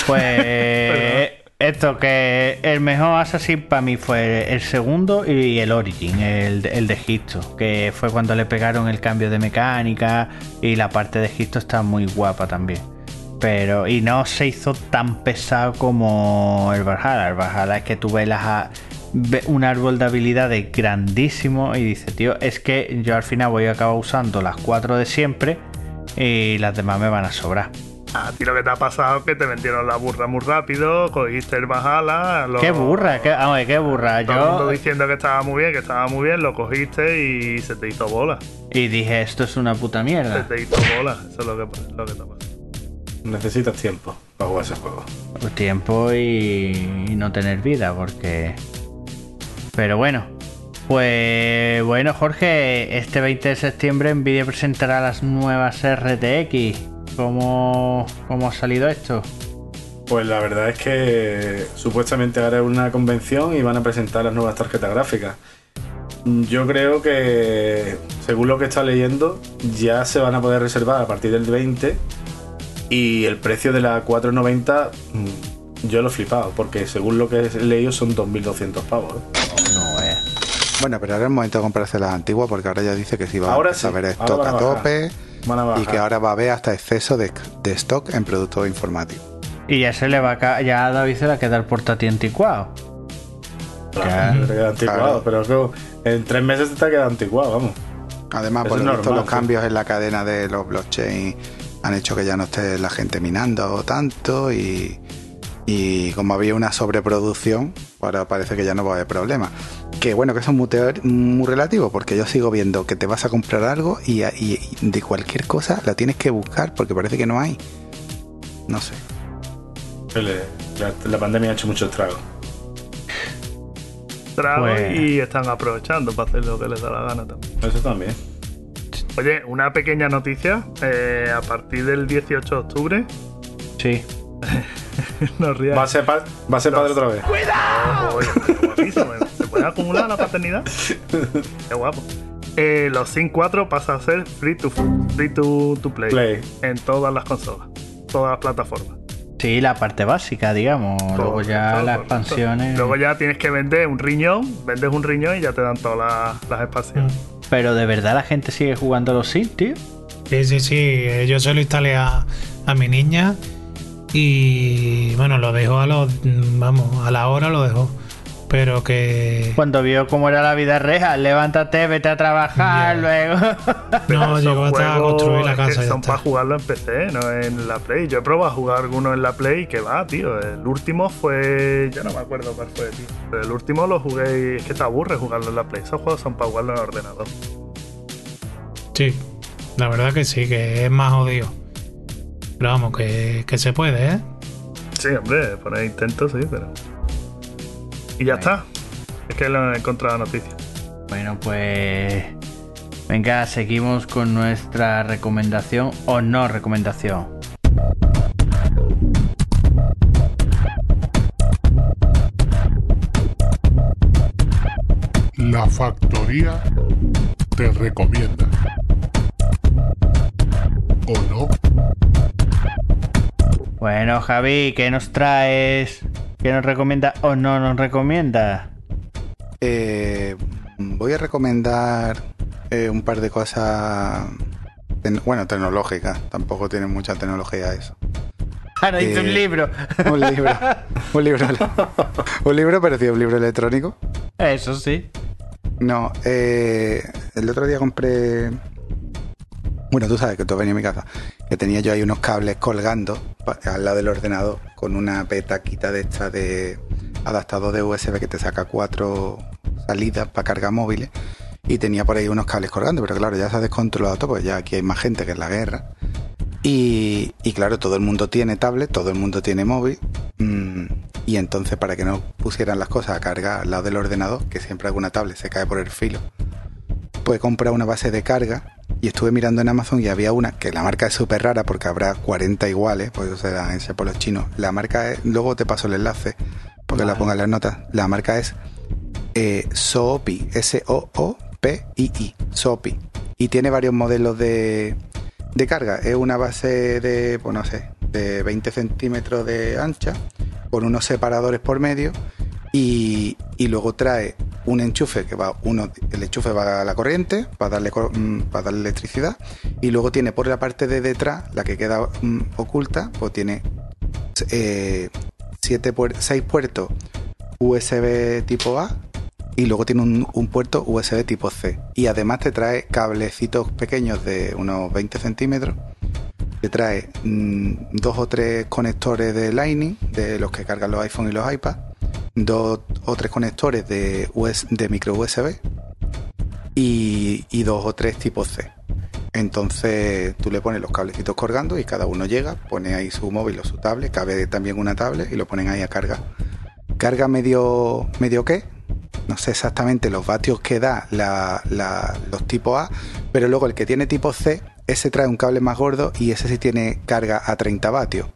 Pues esto que el mejor Assassin para mí fue el segundo y el Origin, el, el de Egipto, que fue cuando le pegaron el cambio de mecánica y la parte de Egipto está muy guapa también. Pero, y no se hizo tan pesado como el Valhalla. El Valhalla es que tú ves las, ve un árbol de habilidades grandísimo y dice, tío, es que yo al final voy a acabar usando las cuatro de siempre y las demás me van a sobrar. A ti lo que te ha pasado es que te vendieron la burra muy rápido, cogiste el Valhalla. lo- ¿Qué burra? ¿Qué, vamos, qué burra? Todo el mundo Yo diciendo que estaba muy bien, que estaba muy bien, lo cogiste y se te hizo bola. y dije, esto es una puta Se mierda. te hizo bola. Eso es lo que, lo que te ha pasado. Necesitas tiempo para jugar ese juego. Pues tiempo y, y no tener vida, porque. Pero bueno. Pues bueno, Jorge, este 20 de septiembre Nvidia presentará las nuevas RTX. ¿Cómo, cómo ha salido esto? Pues la verdad es que supuestamente ahora es una convención y van a presentar las nuevas tarjetas gráficas. Yo creo que, según lo que está leyendo, ya se van a poder reservar a partir del 20 y el precio de la 490 mm, yo lo he flipado, porque según lo que he leído son 2.200 pavos. ¿eh? No. Bueno, pero ahora es el momento de comprarse las antiguas porque ahora ya dice que sí va Ahora a sí, haber ahora stock van a tope a y que ahora va a haber hasta exceso de, de stock en productos informáticos. Y ya se le va a ya a David se le va a quedar portátil anticuado. Claro, te queda anticuado, pero que en tres meses te está quedando anticuado, vamos. Además, por lo visto, los sí. cambios en la cadena de los blockchain han hecho que ya no esté la gente minando tanto y, y como había una sobreproducción, ahora parece que ya no va a haber problema. Que bueno, que eso es muy, teor- muy relativo, porque yo sigo viendo que te vas a comprar algo y, y- y de cualquier cosa la tienes que buscar porque parece que no hay. No sé. La, la pandemia ha hecho mucho estrago. Trago Pues- y están aprovechando para hacer lo que les da la gana también. Eso también. Oye, una pequeña noticia. eh, a partir del 18 de octubre, Sí. Nos rías. Va a ser, pa- va a ser padre otra vez. Guapísimo, ¿eh? ¿Se puede acumular la paternidad? Qué guapo. Eh, los Sim 4 pasa a ser free to, free to, to play, Play. en todas las consolas, todas las plataformas. Sí, la parte básica, digamos. Luego ya las expansiones. Luego ya tienes que vender un riñón, vendes un riñón y ya te dan todas las, las expansiones. Pero de verdad la gente sigue jugando a los Sims, tío. Sí, sí, sí. Yo se lo instalé a, a mi niña y bueno, lo dejo a los. Vamos, a la hora lo dejo. Pero que. Cuando vio cómo era la vida real, levántate, vete a trabajar, Ya. luego. No, llegó hasta a construir la casa. ya son para jugarlo en PC, no en la Play. Yo he probado a jugar alguno en la Play y que va, tío. El último fue. Yo no me acuerdo cuál fue, tío. Pero el último lo jugué y es que te aburre jugarlo en la Play. Esos juegos son para jugarlo en el ordenador. Sí, la verdad que sí, que es más jodido. Pero vamos, que, que se puede, ¿eh? Sí, hombre, poner intentos, sí, pero. Y ya está. Es que lo he encontrado la noticia. Bueno, pues. Venga, seguimos con nuestra recomendación o no recomendación. La factoría te recomienda. ¿O no? Bueno, Javi, ¿qué nos traes? ¿Qué nos recomienda o no nos recomienda? Eh, voy a recomendar eh, un par de cosas, bueno, tecnológicas. Tampoco tiene mucha tecnología eso. Ahora dice Eh, un libro. Un libro, un libro, un libro, pero sí, un libro electrónico. Eso sí. No, eh, el otro día compré. Bueno, tú sabes que tú venido a mi casa. Que tenía yo ahí unos cables colgando al lado del ordenador con una petaquita de esta de adaptador de USB que te saca cuatro salidas para cargar móviles. Y tenía por ahí unos cables colgando, pero claro, ya se ha descontrolado todo, pues ya aquí hay más gente que en la guerra. Y, y claro, todo el mundo tiene tablet, todo el mundo tiene móvil. mm, y entonces, para que no pusieran las cosas a cargar al lado del ordenador, que siempre alguna tablet se cae por el filo, pues compré una base de carga. Y estuve mirando en Amazon y había una que la marca es súper rara porque habrá 40 iguales, porque se dan ese por los chinos. La marca es, luego te paso el enlace, porque la ponga en las notas. La marca es eh, Soopi, S-O-O-P-I-I, Soopi. Y tiene varios modelos de, de carga. Es una base de, pues no sé, de 20 centímetros de ancha, con unos separadores por medio. Y, y luego trae un enchufe que va, uno, el enchufe va a la corriente para darle, mm, para darle electricidad y luego tiene por la parte de detrás, la que queda mm, oculta, pues tiene eh, siete seis puertos USB tipo A y luego tiene un, un puerto USB tipo C. Y además te trae cablecitos pequeños de unos 20 centímetros. Te trae mm, dos o tres conectores de Lightning, de los que cargan los iPhone y los iPad. Dos o tres conectores de, de micro USB. Y, y dos o tres tipo C. Entonces tú le pones los cablecitos colgando y cada uno llega, pone ahí su móvil o su tablet, cabe también una tablet y lo ponen ahí a carga. Carga medio, medio qué, no sé exactamente los vatios que da la- los tipo A, pero luego el que tiene tipo C, ese trae un cable más gordo y ese sí tiene carga a 30 vatios.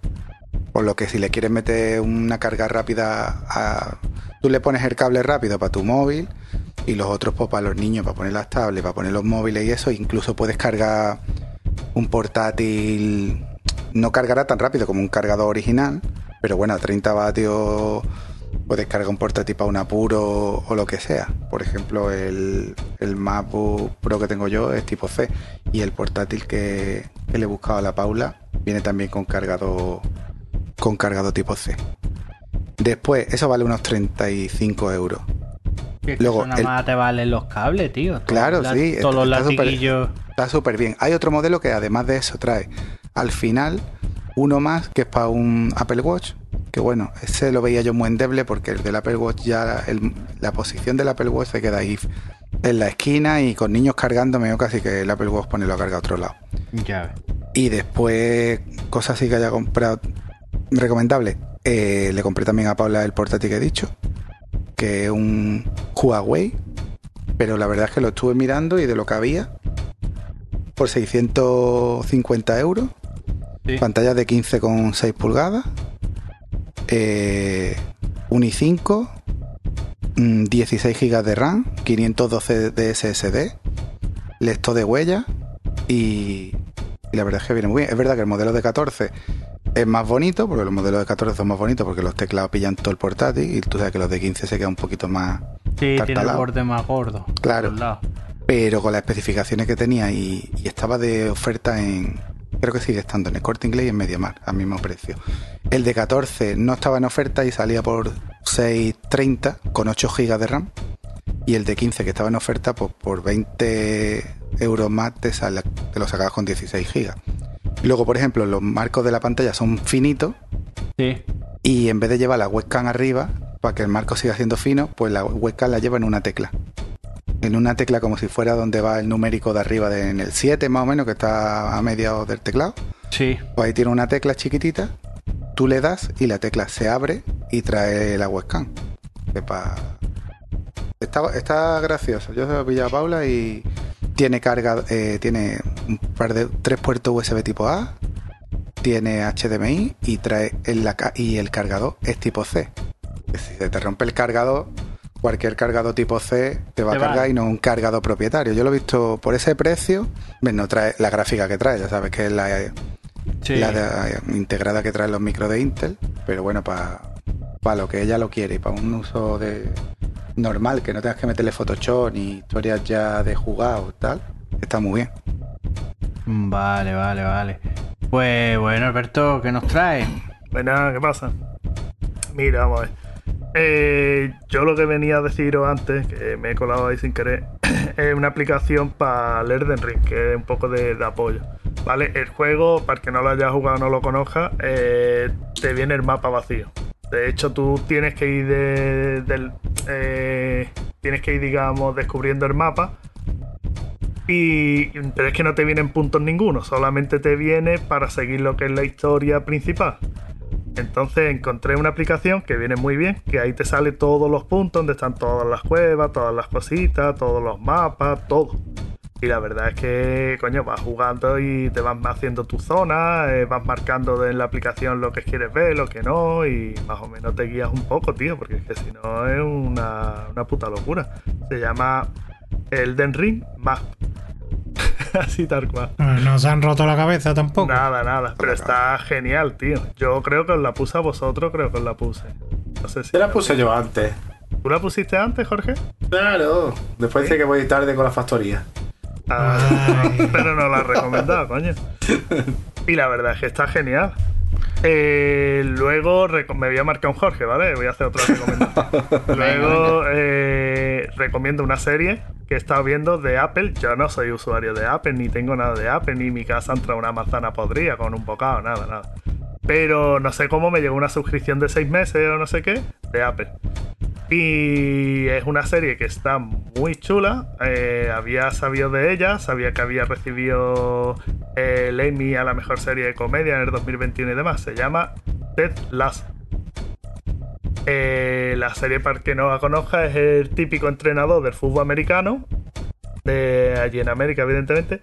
Por lo que si le quieres meter una carga rápida, a- tú le pones el cable rápido para tu móvil y los otros pues, para los niños, para poner las tablets, para poner los móviles y eso. Incluso puedes cargar un portátil, no cargará tan rápido como un cargador original, pero bueno, a 30 vatios puedes cargar un portátil para un apuro o lo que sea. Por ejemplo, el, el MacBook Pro que tengo yo es tipo C y el portátil que, que le he buscado a la Paula viene también con cargado con cargado tipo C. Después, eso vale unos 35 euros. Que es que Luego, eso nada el- más te valen los cables, tío. Claro, sí, Todos los latiguillos. Está súper bien. Hay otro modelo que además de eso trae al final uno más que es para un Apple Watch. Que bueno, ese lo veía yo muy endeble porque el del Apple Watch ya, el- la posición del Apple Watch se queda ahí en la esquina y con niños cargando me veo casi que el Apple Watch pone la carga a otro lado. Ya. Y después, cosas así que haya comprado recomendable. eh, le compré también a Paula el portátil que he dicho, que es un Huawei, pero la verdad es que lo estuve mirando y de lo que había, por 650 euros, Sí. pantalla de 15,6 pulgadas, eh, un i5, mm, 16 GB de RAM, 512 de SSD, lector de huella y, y la verdad es que viene muy bien. Es verdad que el modelo de 14 es más bonito, porque los modelos de 14 son más bonitos porque los teclados pillan todo el portátil y tú sabes que los de 15 se quedan un poquito más Sí, tiene el borde más gordo. Claro. pero con las especificaciones que tenía y, y estaba de oferta en creo que sigue estando en el Corte Inglés y en MediaMarkt al mismo precio el de 14 no estaba en oferta y salía por 6.30 con 8 GB de RAM y el de 15 que estaba en oferta pues por 20 euros más te, sale- te lo sacabas con 16 GB luego por ejemplo los marcos de la pantalla son finitos Sí. y en vez de llevar la webcam arriba para que el marco siga siendo fino, pues la webcam la lleva en una tecla. En una tecla como si fuera donde va el numérico de arriba, de, en el 7 más o menos, que está a mediados del teclado. Sí. Pues ahí tiene una tecla chiquitita, tú le das y la tecla se abre y trae la webcam. Que pa- Está, está gracioso. Yo se lo he pillado a Paula y tiene carga, eh, tiene un par de tres puertos USB tipo A, tiene HDMI y trae el, la y el cargador es tipo C. Si se te rompe el cargador, cualquier cargador tipo C te va Te a va. cargar y no un cargador propietario. Yo lo he visto por ese precio, ves, no trae la gráfica que trae, ya sabes que es la, Sí. la de- integrada que traen los micros de Intel, pero bueno, para lo que ella lo quiere y para un uso de normal, que no tengas que meterle Photoshop ni historias ya de jugado tal, está muy bien. Vale, vale, vale. Pues bueno, Alberto, ¿qué nos trae? Pues nada, ¿qué pasa? Mira, vamos a ver. Eh, yo lo que venía a deciros antes, que me he colado ahí sin querer, es una aplicación para el Elden Ring, que es un poco de, de apoyo. ¿Vale? El juego, para el que no lo haya jugado o no lo conozca, eh, te viene el mapa vacío. De hecho, tú tienes que ir de- eh, tienes que ir, digamos, descubriendo el mapa. Y pero es que no te vienen puntos ninguno, solamente te viene para seguir lo que es la historia principal. Entonces encontré una aplicación que viene muy bien, que ahí te sale todos los puntos, donde están todas las cuevas, todas las cositas, todos los mapas, todo. Y la verdad es que, coño, vas jugando y te vas haciendo tu zona, eh, vas marcando en la aplicación lo que quieres ver, lo que no, y más o menos te guías un poco, tío, porque es que si no es una, una puta locura. Se llama Elden Ring Map. Así tal cual. Eh, No se han roto la cabeza tampoco. Nada, nada, pero está genial, tío. Yo creo que os la puse a vosotros, creo que os la puse. No sé si. Yo la puse yo antes. ¿Tú la pusiste antes, Jorge? Claro. Después dice que voy tarde con la factoría. Ah, pero no la he recomendado, coño. Y la verdad es que está genial. Eh, luego me voy a marcar un Jorge, ¿vale? Voy a hacer otra recomendación. luego eh, recomiendo una serie que he estado viendo de Apple. Yo no soy usuario de Apple, ni tengo nada de Apple, ni mi casa entra una manzana podrida con un bocado, nada, nada. Pero no sé cómo me llegó una suscripción de seis meses o no sé qué de Apple. Y es una serie que está muy chula. Eh, había sabido de ella, sabía que había recibido el Emmy a la mejor serie de comedia en el 2021 y demás. Se llama Ted Lasso. Eh, la serie, para que no la conozca, es el típico entrenador del fútbol americano, de allí en América, evidentemente,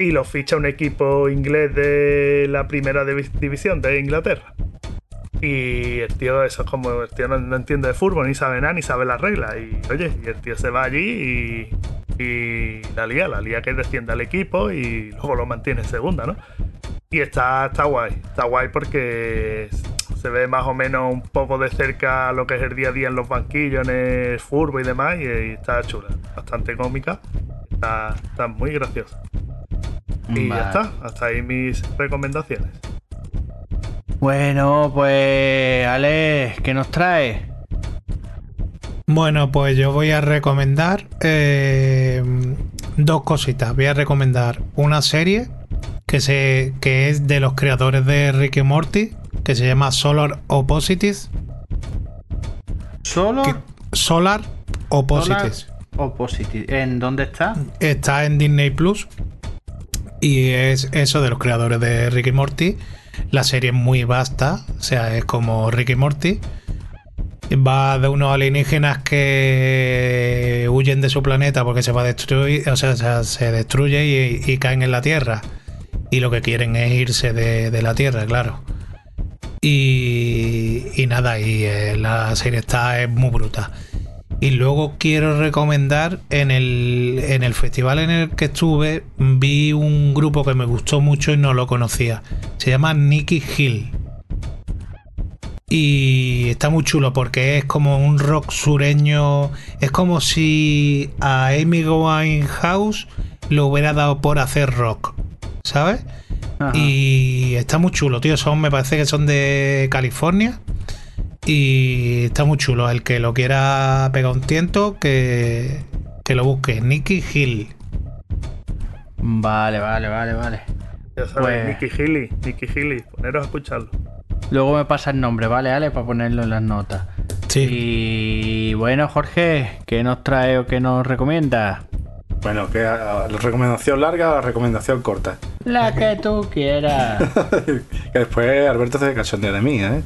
y lo ficha un equipo inglés de la primera divi- división de Inglaterra. Y el tío, eso es como, el tío no, no entiende de fútbol, ni sabe nada, ni sabe las reglas. Y oye, y el tío se va allí y, y la lía, la lía que desciende al equipo y luego lo mantiene en segunda, ¿no? Y está, está guay, está guay porque se ve más o menos un poco de cerca lo que es el día a día en los banquillos, en el fútbol y demás, y, y está chula, bastante cómica, está, está muy graciosa. Y Vale. ya está, hasta ahí mis recomendaciones. Bueno, pues, Ale, ¿qué nos trae? Bueno, pues yo voy a recomendar eh, dos cositas. Voy a recomendar una serie que, se, que es de los creadores de Rick y Morty, que se llama Solar Opposites. Que- Solar Opposites. o Positive? ¿En dónde está? Está en Disney Plus. Y es eso de los creadores de Rick y Morty. La serie es muy vasta. O sea, es como Rick y Morty. Va de unos alienígenas que huyen de su planeta porque se va a destruir. O sea, se, destruye y, caen en la Tierra. Y lo que quieren es irse de, de la Tierra, claro. Y, y nada, y eh, la serie está es muy bruta. Y luego quiero recomendar en el, en el festival en el que estuve, vi un grupo que me gustó mucho y no lo conocía. Se llama Nicky Hill. Y está muy chulo porque es como un rock sureño. Es como si a Amy Winehouse lo hubiera dado por hacer rock. ¿Sabes? Ajá. Y está muy chulo, tío. Son, me parece que son de California. Y está muy chulo. El que lo quiera pegar un tiento, que, que lo busque. Nicky Hill. Vale, vale, vale, vale. Ya sabéis, Pues- Nicky Healy, Nicky Healy, poneros a escucharlo. Luego me pasa el nombre, ¿vale, Ale? Para ponerlo en las notas. Sí. Y bueno, Jorge, ¿qué nos trae o qué nos recomienda? Bueno, que ah, la recomendación larga o la recomendación corta. La que tú quieras. que después Alberto se cachondea de mí, ¿eh?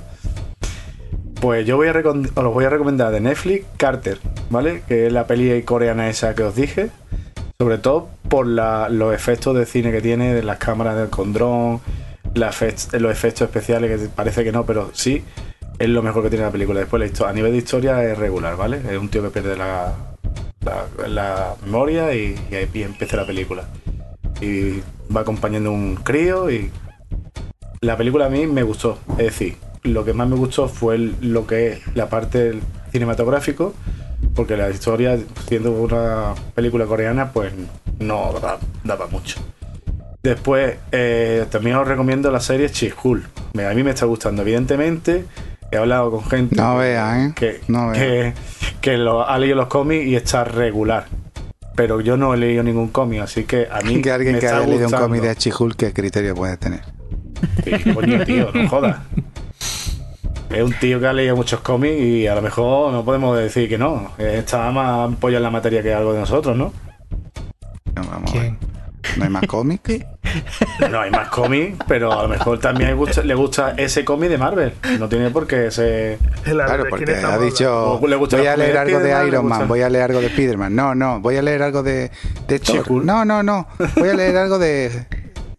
Pues yo voy a os voy a recomendar de Netflix Carter, ¿vale? Que es la peli coreana esa que os dije. Sobre todo por los efectos de cine que tiene, de las cámaras del con dron, la efect- los efectos especiales, que parece que no, pero sí, es lo mejor que tiene la película. Después la a nivel de historia es regular, ¿vale? Es un tío que pierde la memoria y, y ahí empieza la película. Y va acompañando un crío y la película a mí me gustó. Es decir, lo que más me gustó fue el- lo que es la parte cinematográfico, porque la historia, siendo una película coreana, pues no daba, daba mucho. Después, eh, también os recomiendo la serie Chihul. A mí me está gustando, evidentemente. He hablado con gente No ¿eh? que, No que, que lo, ha leído los cómics y está regular. Pero yo no he leído ningún cómic, así que a mí que alguien me que está haya leído un cómic de Chihul, ¿qué criterio puedes tener? Sí, coño, tío, no jodas. Es un tío que ha leído muchos cómics y a lo mejor no podemos decir que no. Está más apoya en la materia que algo de nosotros, ¿no? No, vamos a ver. ¿Quién? ¿No hay más cómics? No hay más cómics, pero a lo mejor también le gusta, le gusta ese cómic de Marvel. No tiene por qué ser. La- Claro, ¿de quién porque ha dicho, O le gusta voy a leer algo de Iron gusta- Man, voy a leer algo de Spiderman. No, no, voy a leer algo de, de Thor. No, no, no, voy a leer algo de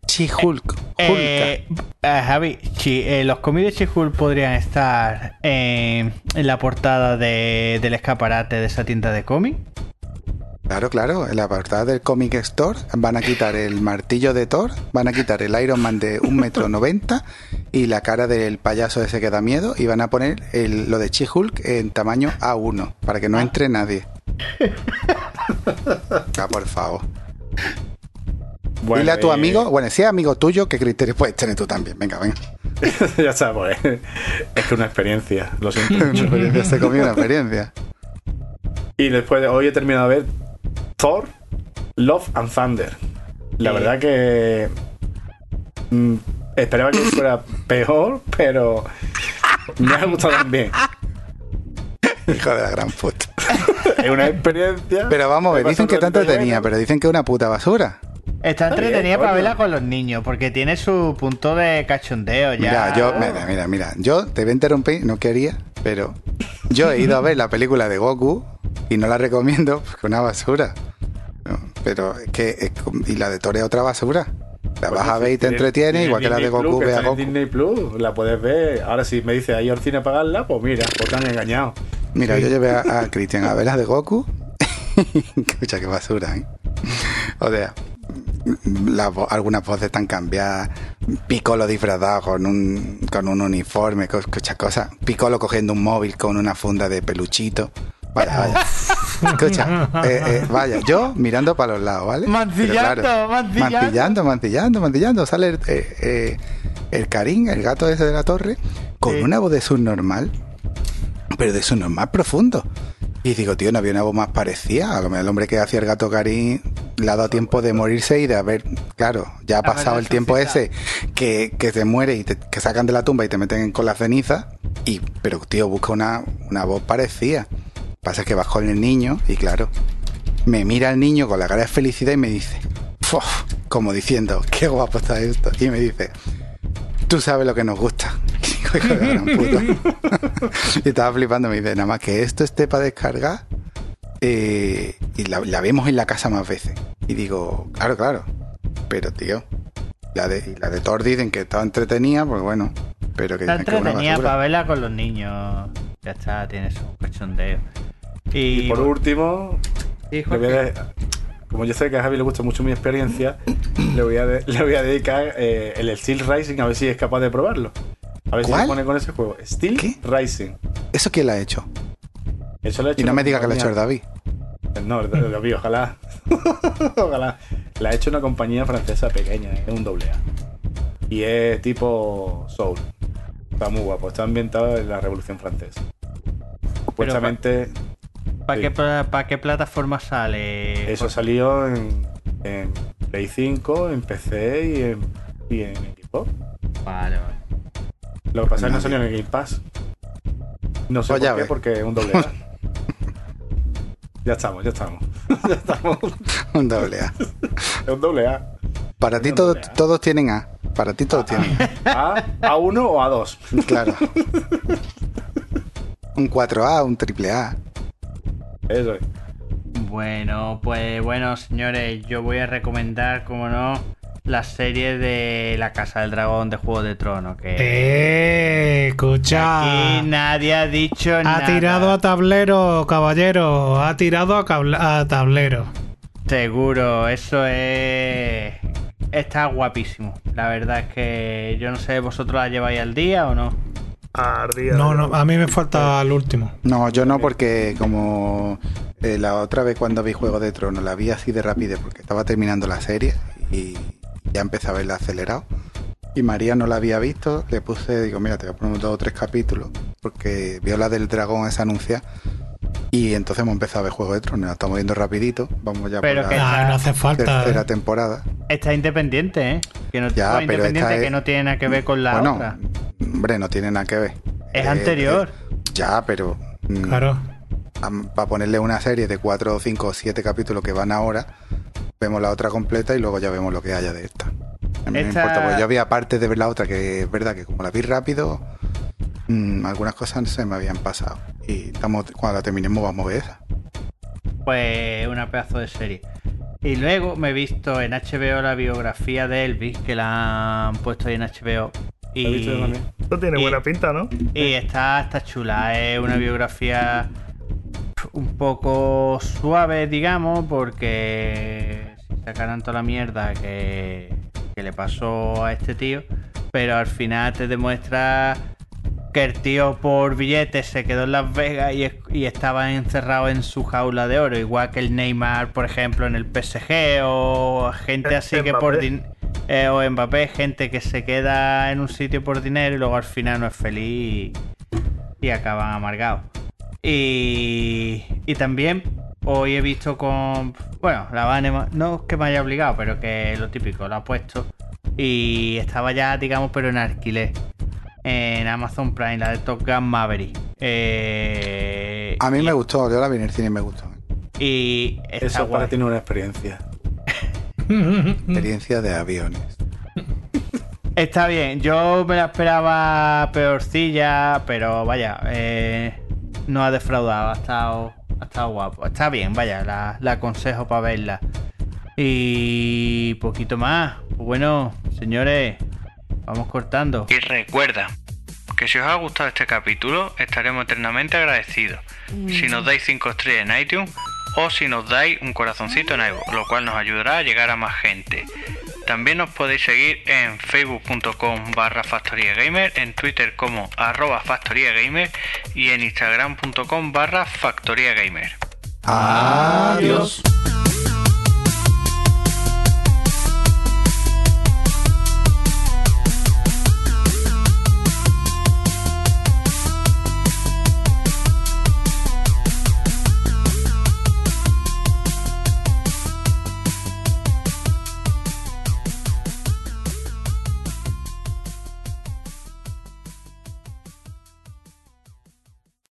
She-Hulk. Eh, eh, Javi, sí, eh, los cómics de She-Hulk podrían estar eh, en la portada de- del escaparate de esa tienda de cómics. Claro, claro, en la portada del Comic Store van a quitar el martillo de Thor, van a quitar el Iron Man de un metro noventa y la cara del payaso ese que da miedo y van a poner el- lo de She-Hulk en tamaño A1 para que no entre nadie. Ah, por favor. Bueno, Dile a tu eh, amigo, bueno, si es amigo tuyo, ¿qué criterios puedes tener tú también? Venga, venga. ya está, pues. Es que una experiencia, lo siento Una experiencia, se comió una experiencia. Y después, hoy he terminado de ver Thor, Love and Thunder. La Sí. verdad que. mm, esperaba que fuera peor, pero. Me ha gustado también. Hijo de la gran puta. Es una experiencia. Pero vamos a ver, dicen que tanto tenía, pero dicen que es una puta basura. Está entretenida para verla con los niños, porque tiene su punto de cachondeo ya. Mira, yo, mira, mira, mira, yo te voy a interrumpir, no quería, pero yo he ido a ver la película de Goku y no la recomiendo porque es una basura. No, pero es que, es y la de Thor es otra basura. La vas a ver y te tiene- entretiene, tiene igual que la de Goku, ve a Goku. Disney Plus, la puedes ver. Ahora si me dice ahí al cine a pagarla, pues mira, pues te han engañado. Mira, yo llevé a, a Cristian a ver las de Goku. Escucha, qué basura, ¿eh? O sea, vo- algunas voces están cambiadas. Piccolo disfrazado con un, con un uniforme, escucha cosas. Piccolo cogiendo un móvil con una funda de peluchito. Vaya, vaya. Escucha, eh, eh, vaya, yo mirando para los lados, ¿vale? Mancillando, Pero mancillando. mancillando, mancillando, mancillando. Sale el, eh, eh, el Karim, el gato ese de la torre, con Sí. una voz de subnormal pero de subnormal profundo. Y digo, tío, no había una voz más parecida. A lo mejor el hombre que hacía el gato Karim le ha dado tiempo de morirse y de haber, claro, ya ha pasado el tiempo ese que, que te muere y te que sacan de la tumba y te meten con la ceniza. Y, pero, tío, busca una, una voz parecida. Pasa que vas con el niño y, claro, me mira el niño con la cara de felicidad y me dice, como diciendo, qué guapo está esto. Y me dice, tú sabes lo que nos gusta. Y estaba flipando, me dice, nada más que esto esté para descargar. Eh, y la, la vemos en la casa más veces. Y digo, claro, claro. Pero, tío, la de, la de Thor dicen que estaba entretenida, pues bueno. Pero que Está entretenida para verla con los niños. Ya está, tiene su cachondeo. Y, Y por último, Sí, de- como yo sé que a Javi le gusta mucho mi experiencia, le voy a, de- le voy a dedicar eh, el Steel Rising a ver si es capaz de probarlo. A ver si se pone con ese juego. Steel ¿Qué? Rising. ¿Eso quién la ha hecho? Eso lo ha hecho Y no me diga que lo ha hecho el David. No, el David, ojalá. ojalá. La ha hecho una compañía francesa pequeña, es un doble A. Y es tipo Soul. Está muy guapo, está ambientado en la Revolución Francesa. Supuestamente ¿Para sí. qué, pla- pa' qué plataforma sale? eso salió en, en Play 5, en PC y en, y en Xbox. Vale, vale. Lo que pasa es que no salió en el Game Pass. No sé Pues por qué, porque es un doble A. ya estamos, ya estamos. ya estamos. Un doble A. Es un doble A. Para ti todos, A. todos tienen A. Para ti todos tienen A. A, A1 o A2. Claro. Un 4A, un triple A. Eso es. Bueno, pues bueno, señores, yo voy a recomendar, como no, la serie de La Casa del Dragón de Juego de Tronos. Que Eh, escucha. aquí nadie ha dicho Ha nada. tirado a tablero, caballero. Ha tirado a tablero. Seguro, eso es. Está guapísimo. La verdad es que yo no sé, ¿vosotros la lleváis al día o no? Ardía. No, no, a mí me falta el último. No, yo no, porque como eh, la otra vez cuando vi Juego de Tronos la vi así de rápido porque estaba terminando la serie y ya empecé a verla acelerado. Y María no la había visto, le puse, digo, mira, te voy a poner dos o tres capítulos porque vio la del dragón esa anuncia y entonces hemos empezado a ver Juego de Tronos, la estamos viendo rapidito, vamos ya Pero por que- la Ah, no hace falta. tercera temporada. Está independiente, ¿eh? Que no, Ya, pero independiente que no tiene nada que ver con la bueno, otra. hombre, no tiene nada que ver. Es Eh, anterior. eh, ya, pero... mm, Claro. para ponerle una serie de cuatro, o cinco o siete capítulos que van ahora, vemos la otra completa y luego ya vemos lo que haya de esta. A mí no me Esta- importa, porque yo había aparte de ver la otra, que es verdad que como la vi rápido, mm, algunas cosas se me habían pasado. Y estamos, cuando la terminemos vamos a ver esa. Pues una pedazo de serie. Y luego me he visto en HBO la biografía de Elvis, que la han puesto ahí en HBO. ¿Lo has visto Y? Esto tiene y- buena pinta, ¿no? y está, está chula, es una biografía un poco suave, digamos, porque sacaran toda la mierda que, que le pasó a este tío, pero al final te demuestra que el tío por billetes se quedó en Las Vegas y, y, estaba encerrado en su jaula de oro, igual que el Neymar, por ejemplo, en el PSG, o gente así que por eh, o Mbappé, gente que se queda en un sitio por dinero y luego al final no es feliz y, y acaban amargados. Y, y también hoy he visto con. Bueno, la Vane, no es que me haya obligado, pero que lo típico, lo ha puesto. Y estaba ya, digamos, pero en alquiler. En Amazon Prime, la de Top Gun Maverick. Eh, A mí y, me gustó, yo la vi en el cine y me gustó. Y está Eso guay. para ti no una experiencia. Experiencia de aviones. Está bien, yo me la esperaba peorcilla, pero vaya, eh, no ha defraudado, ha estado, estado guapo. Está bien, vaya, la, la aconsejo para verla. Y poquito más. Pues bueno, señores, vamos cortando. Y recuerda que si os ha gustado este capítulo, estaremos eternamente agradecidos. Si nos dais 5 estrellas en iTunes o si nos dais un corazoncito en iVoox, lo cual nos ayudará a llegar a más gente. También nos podéis seguir en facebook.com barra factoriagamer, en twitter como arroba factoriagamer y en instagram.com barra. Adiós. Adiós.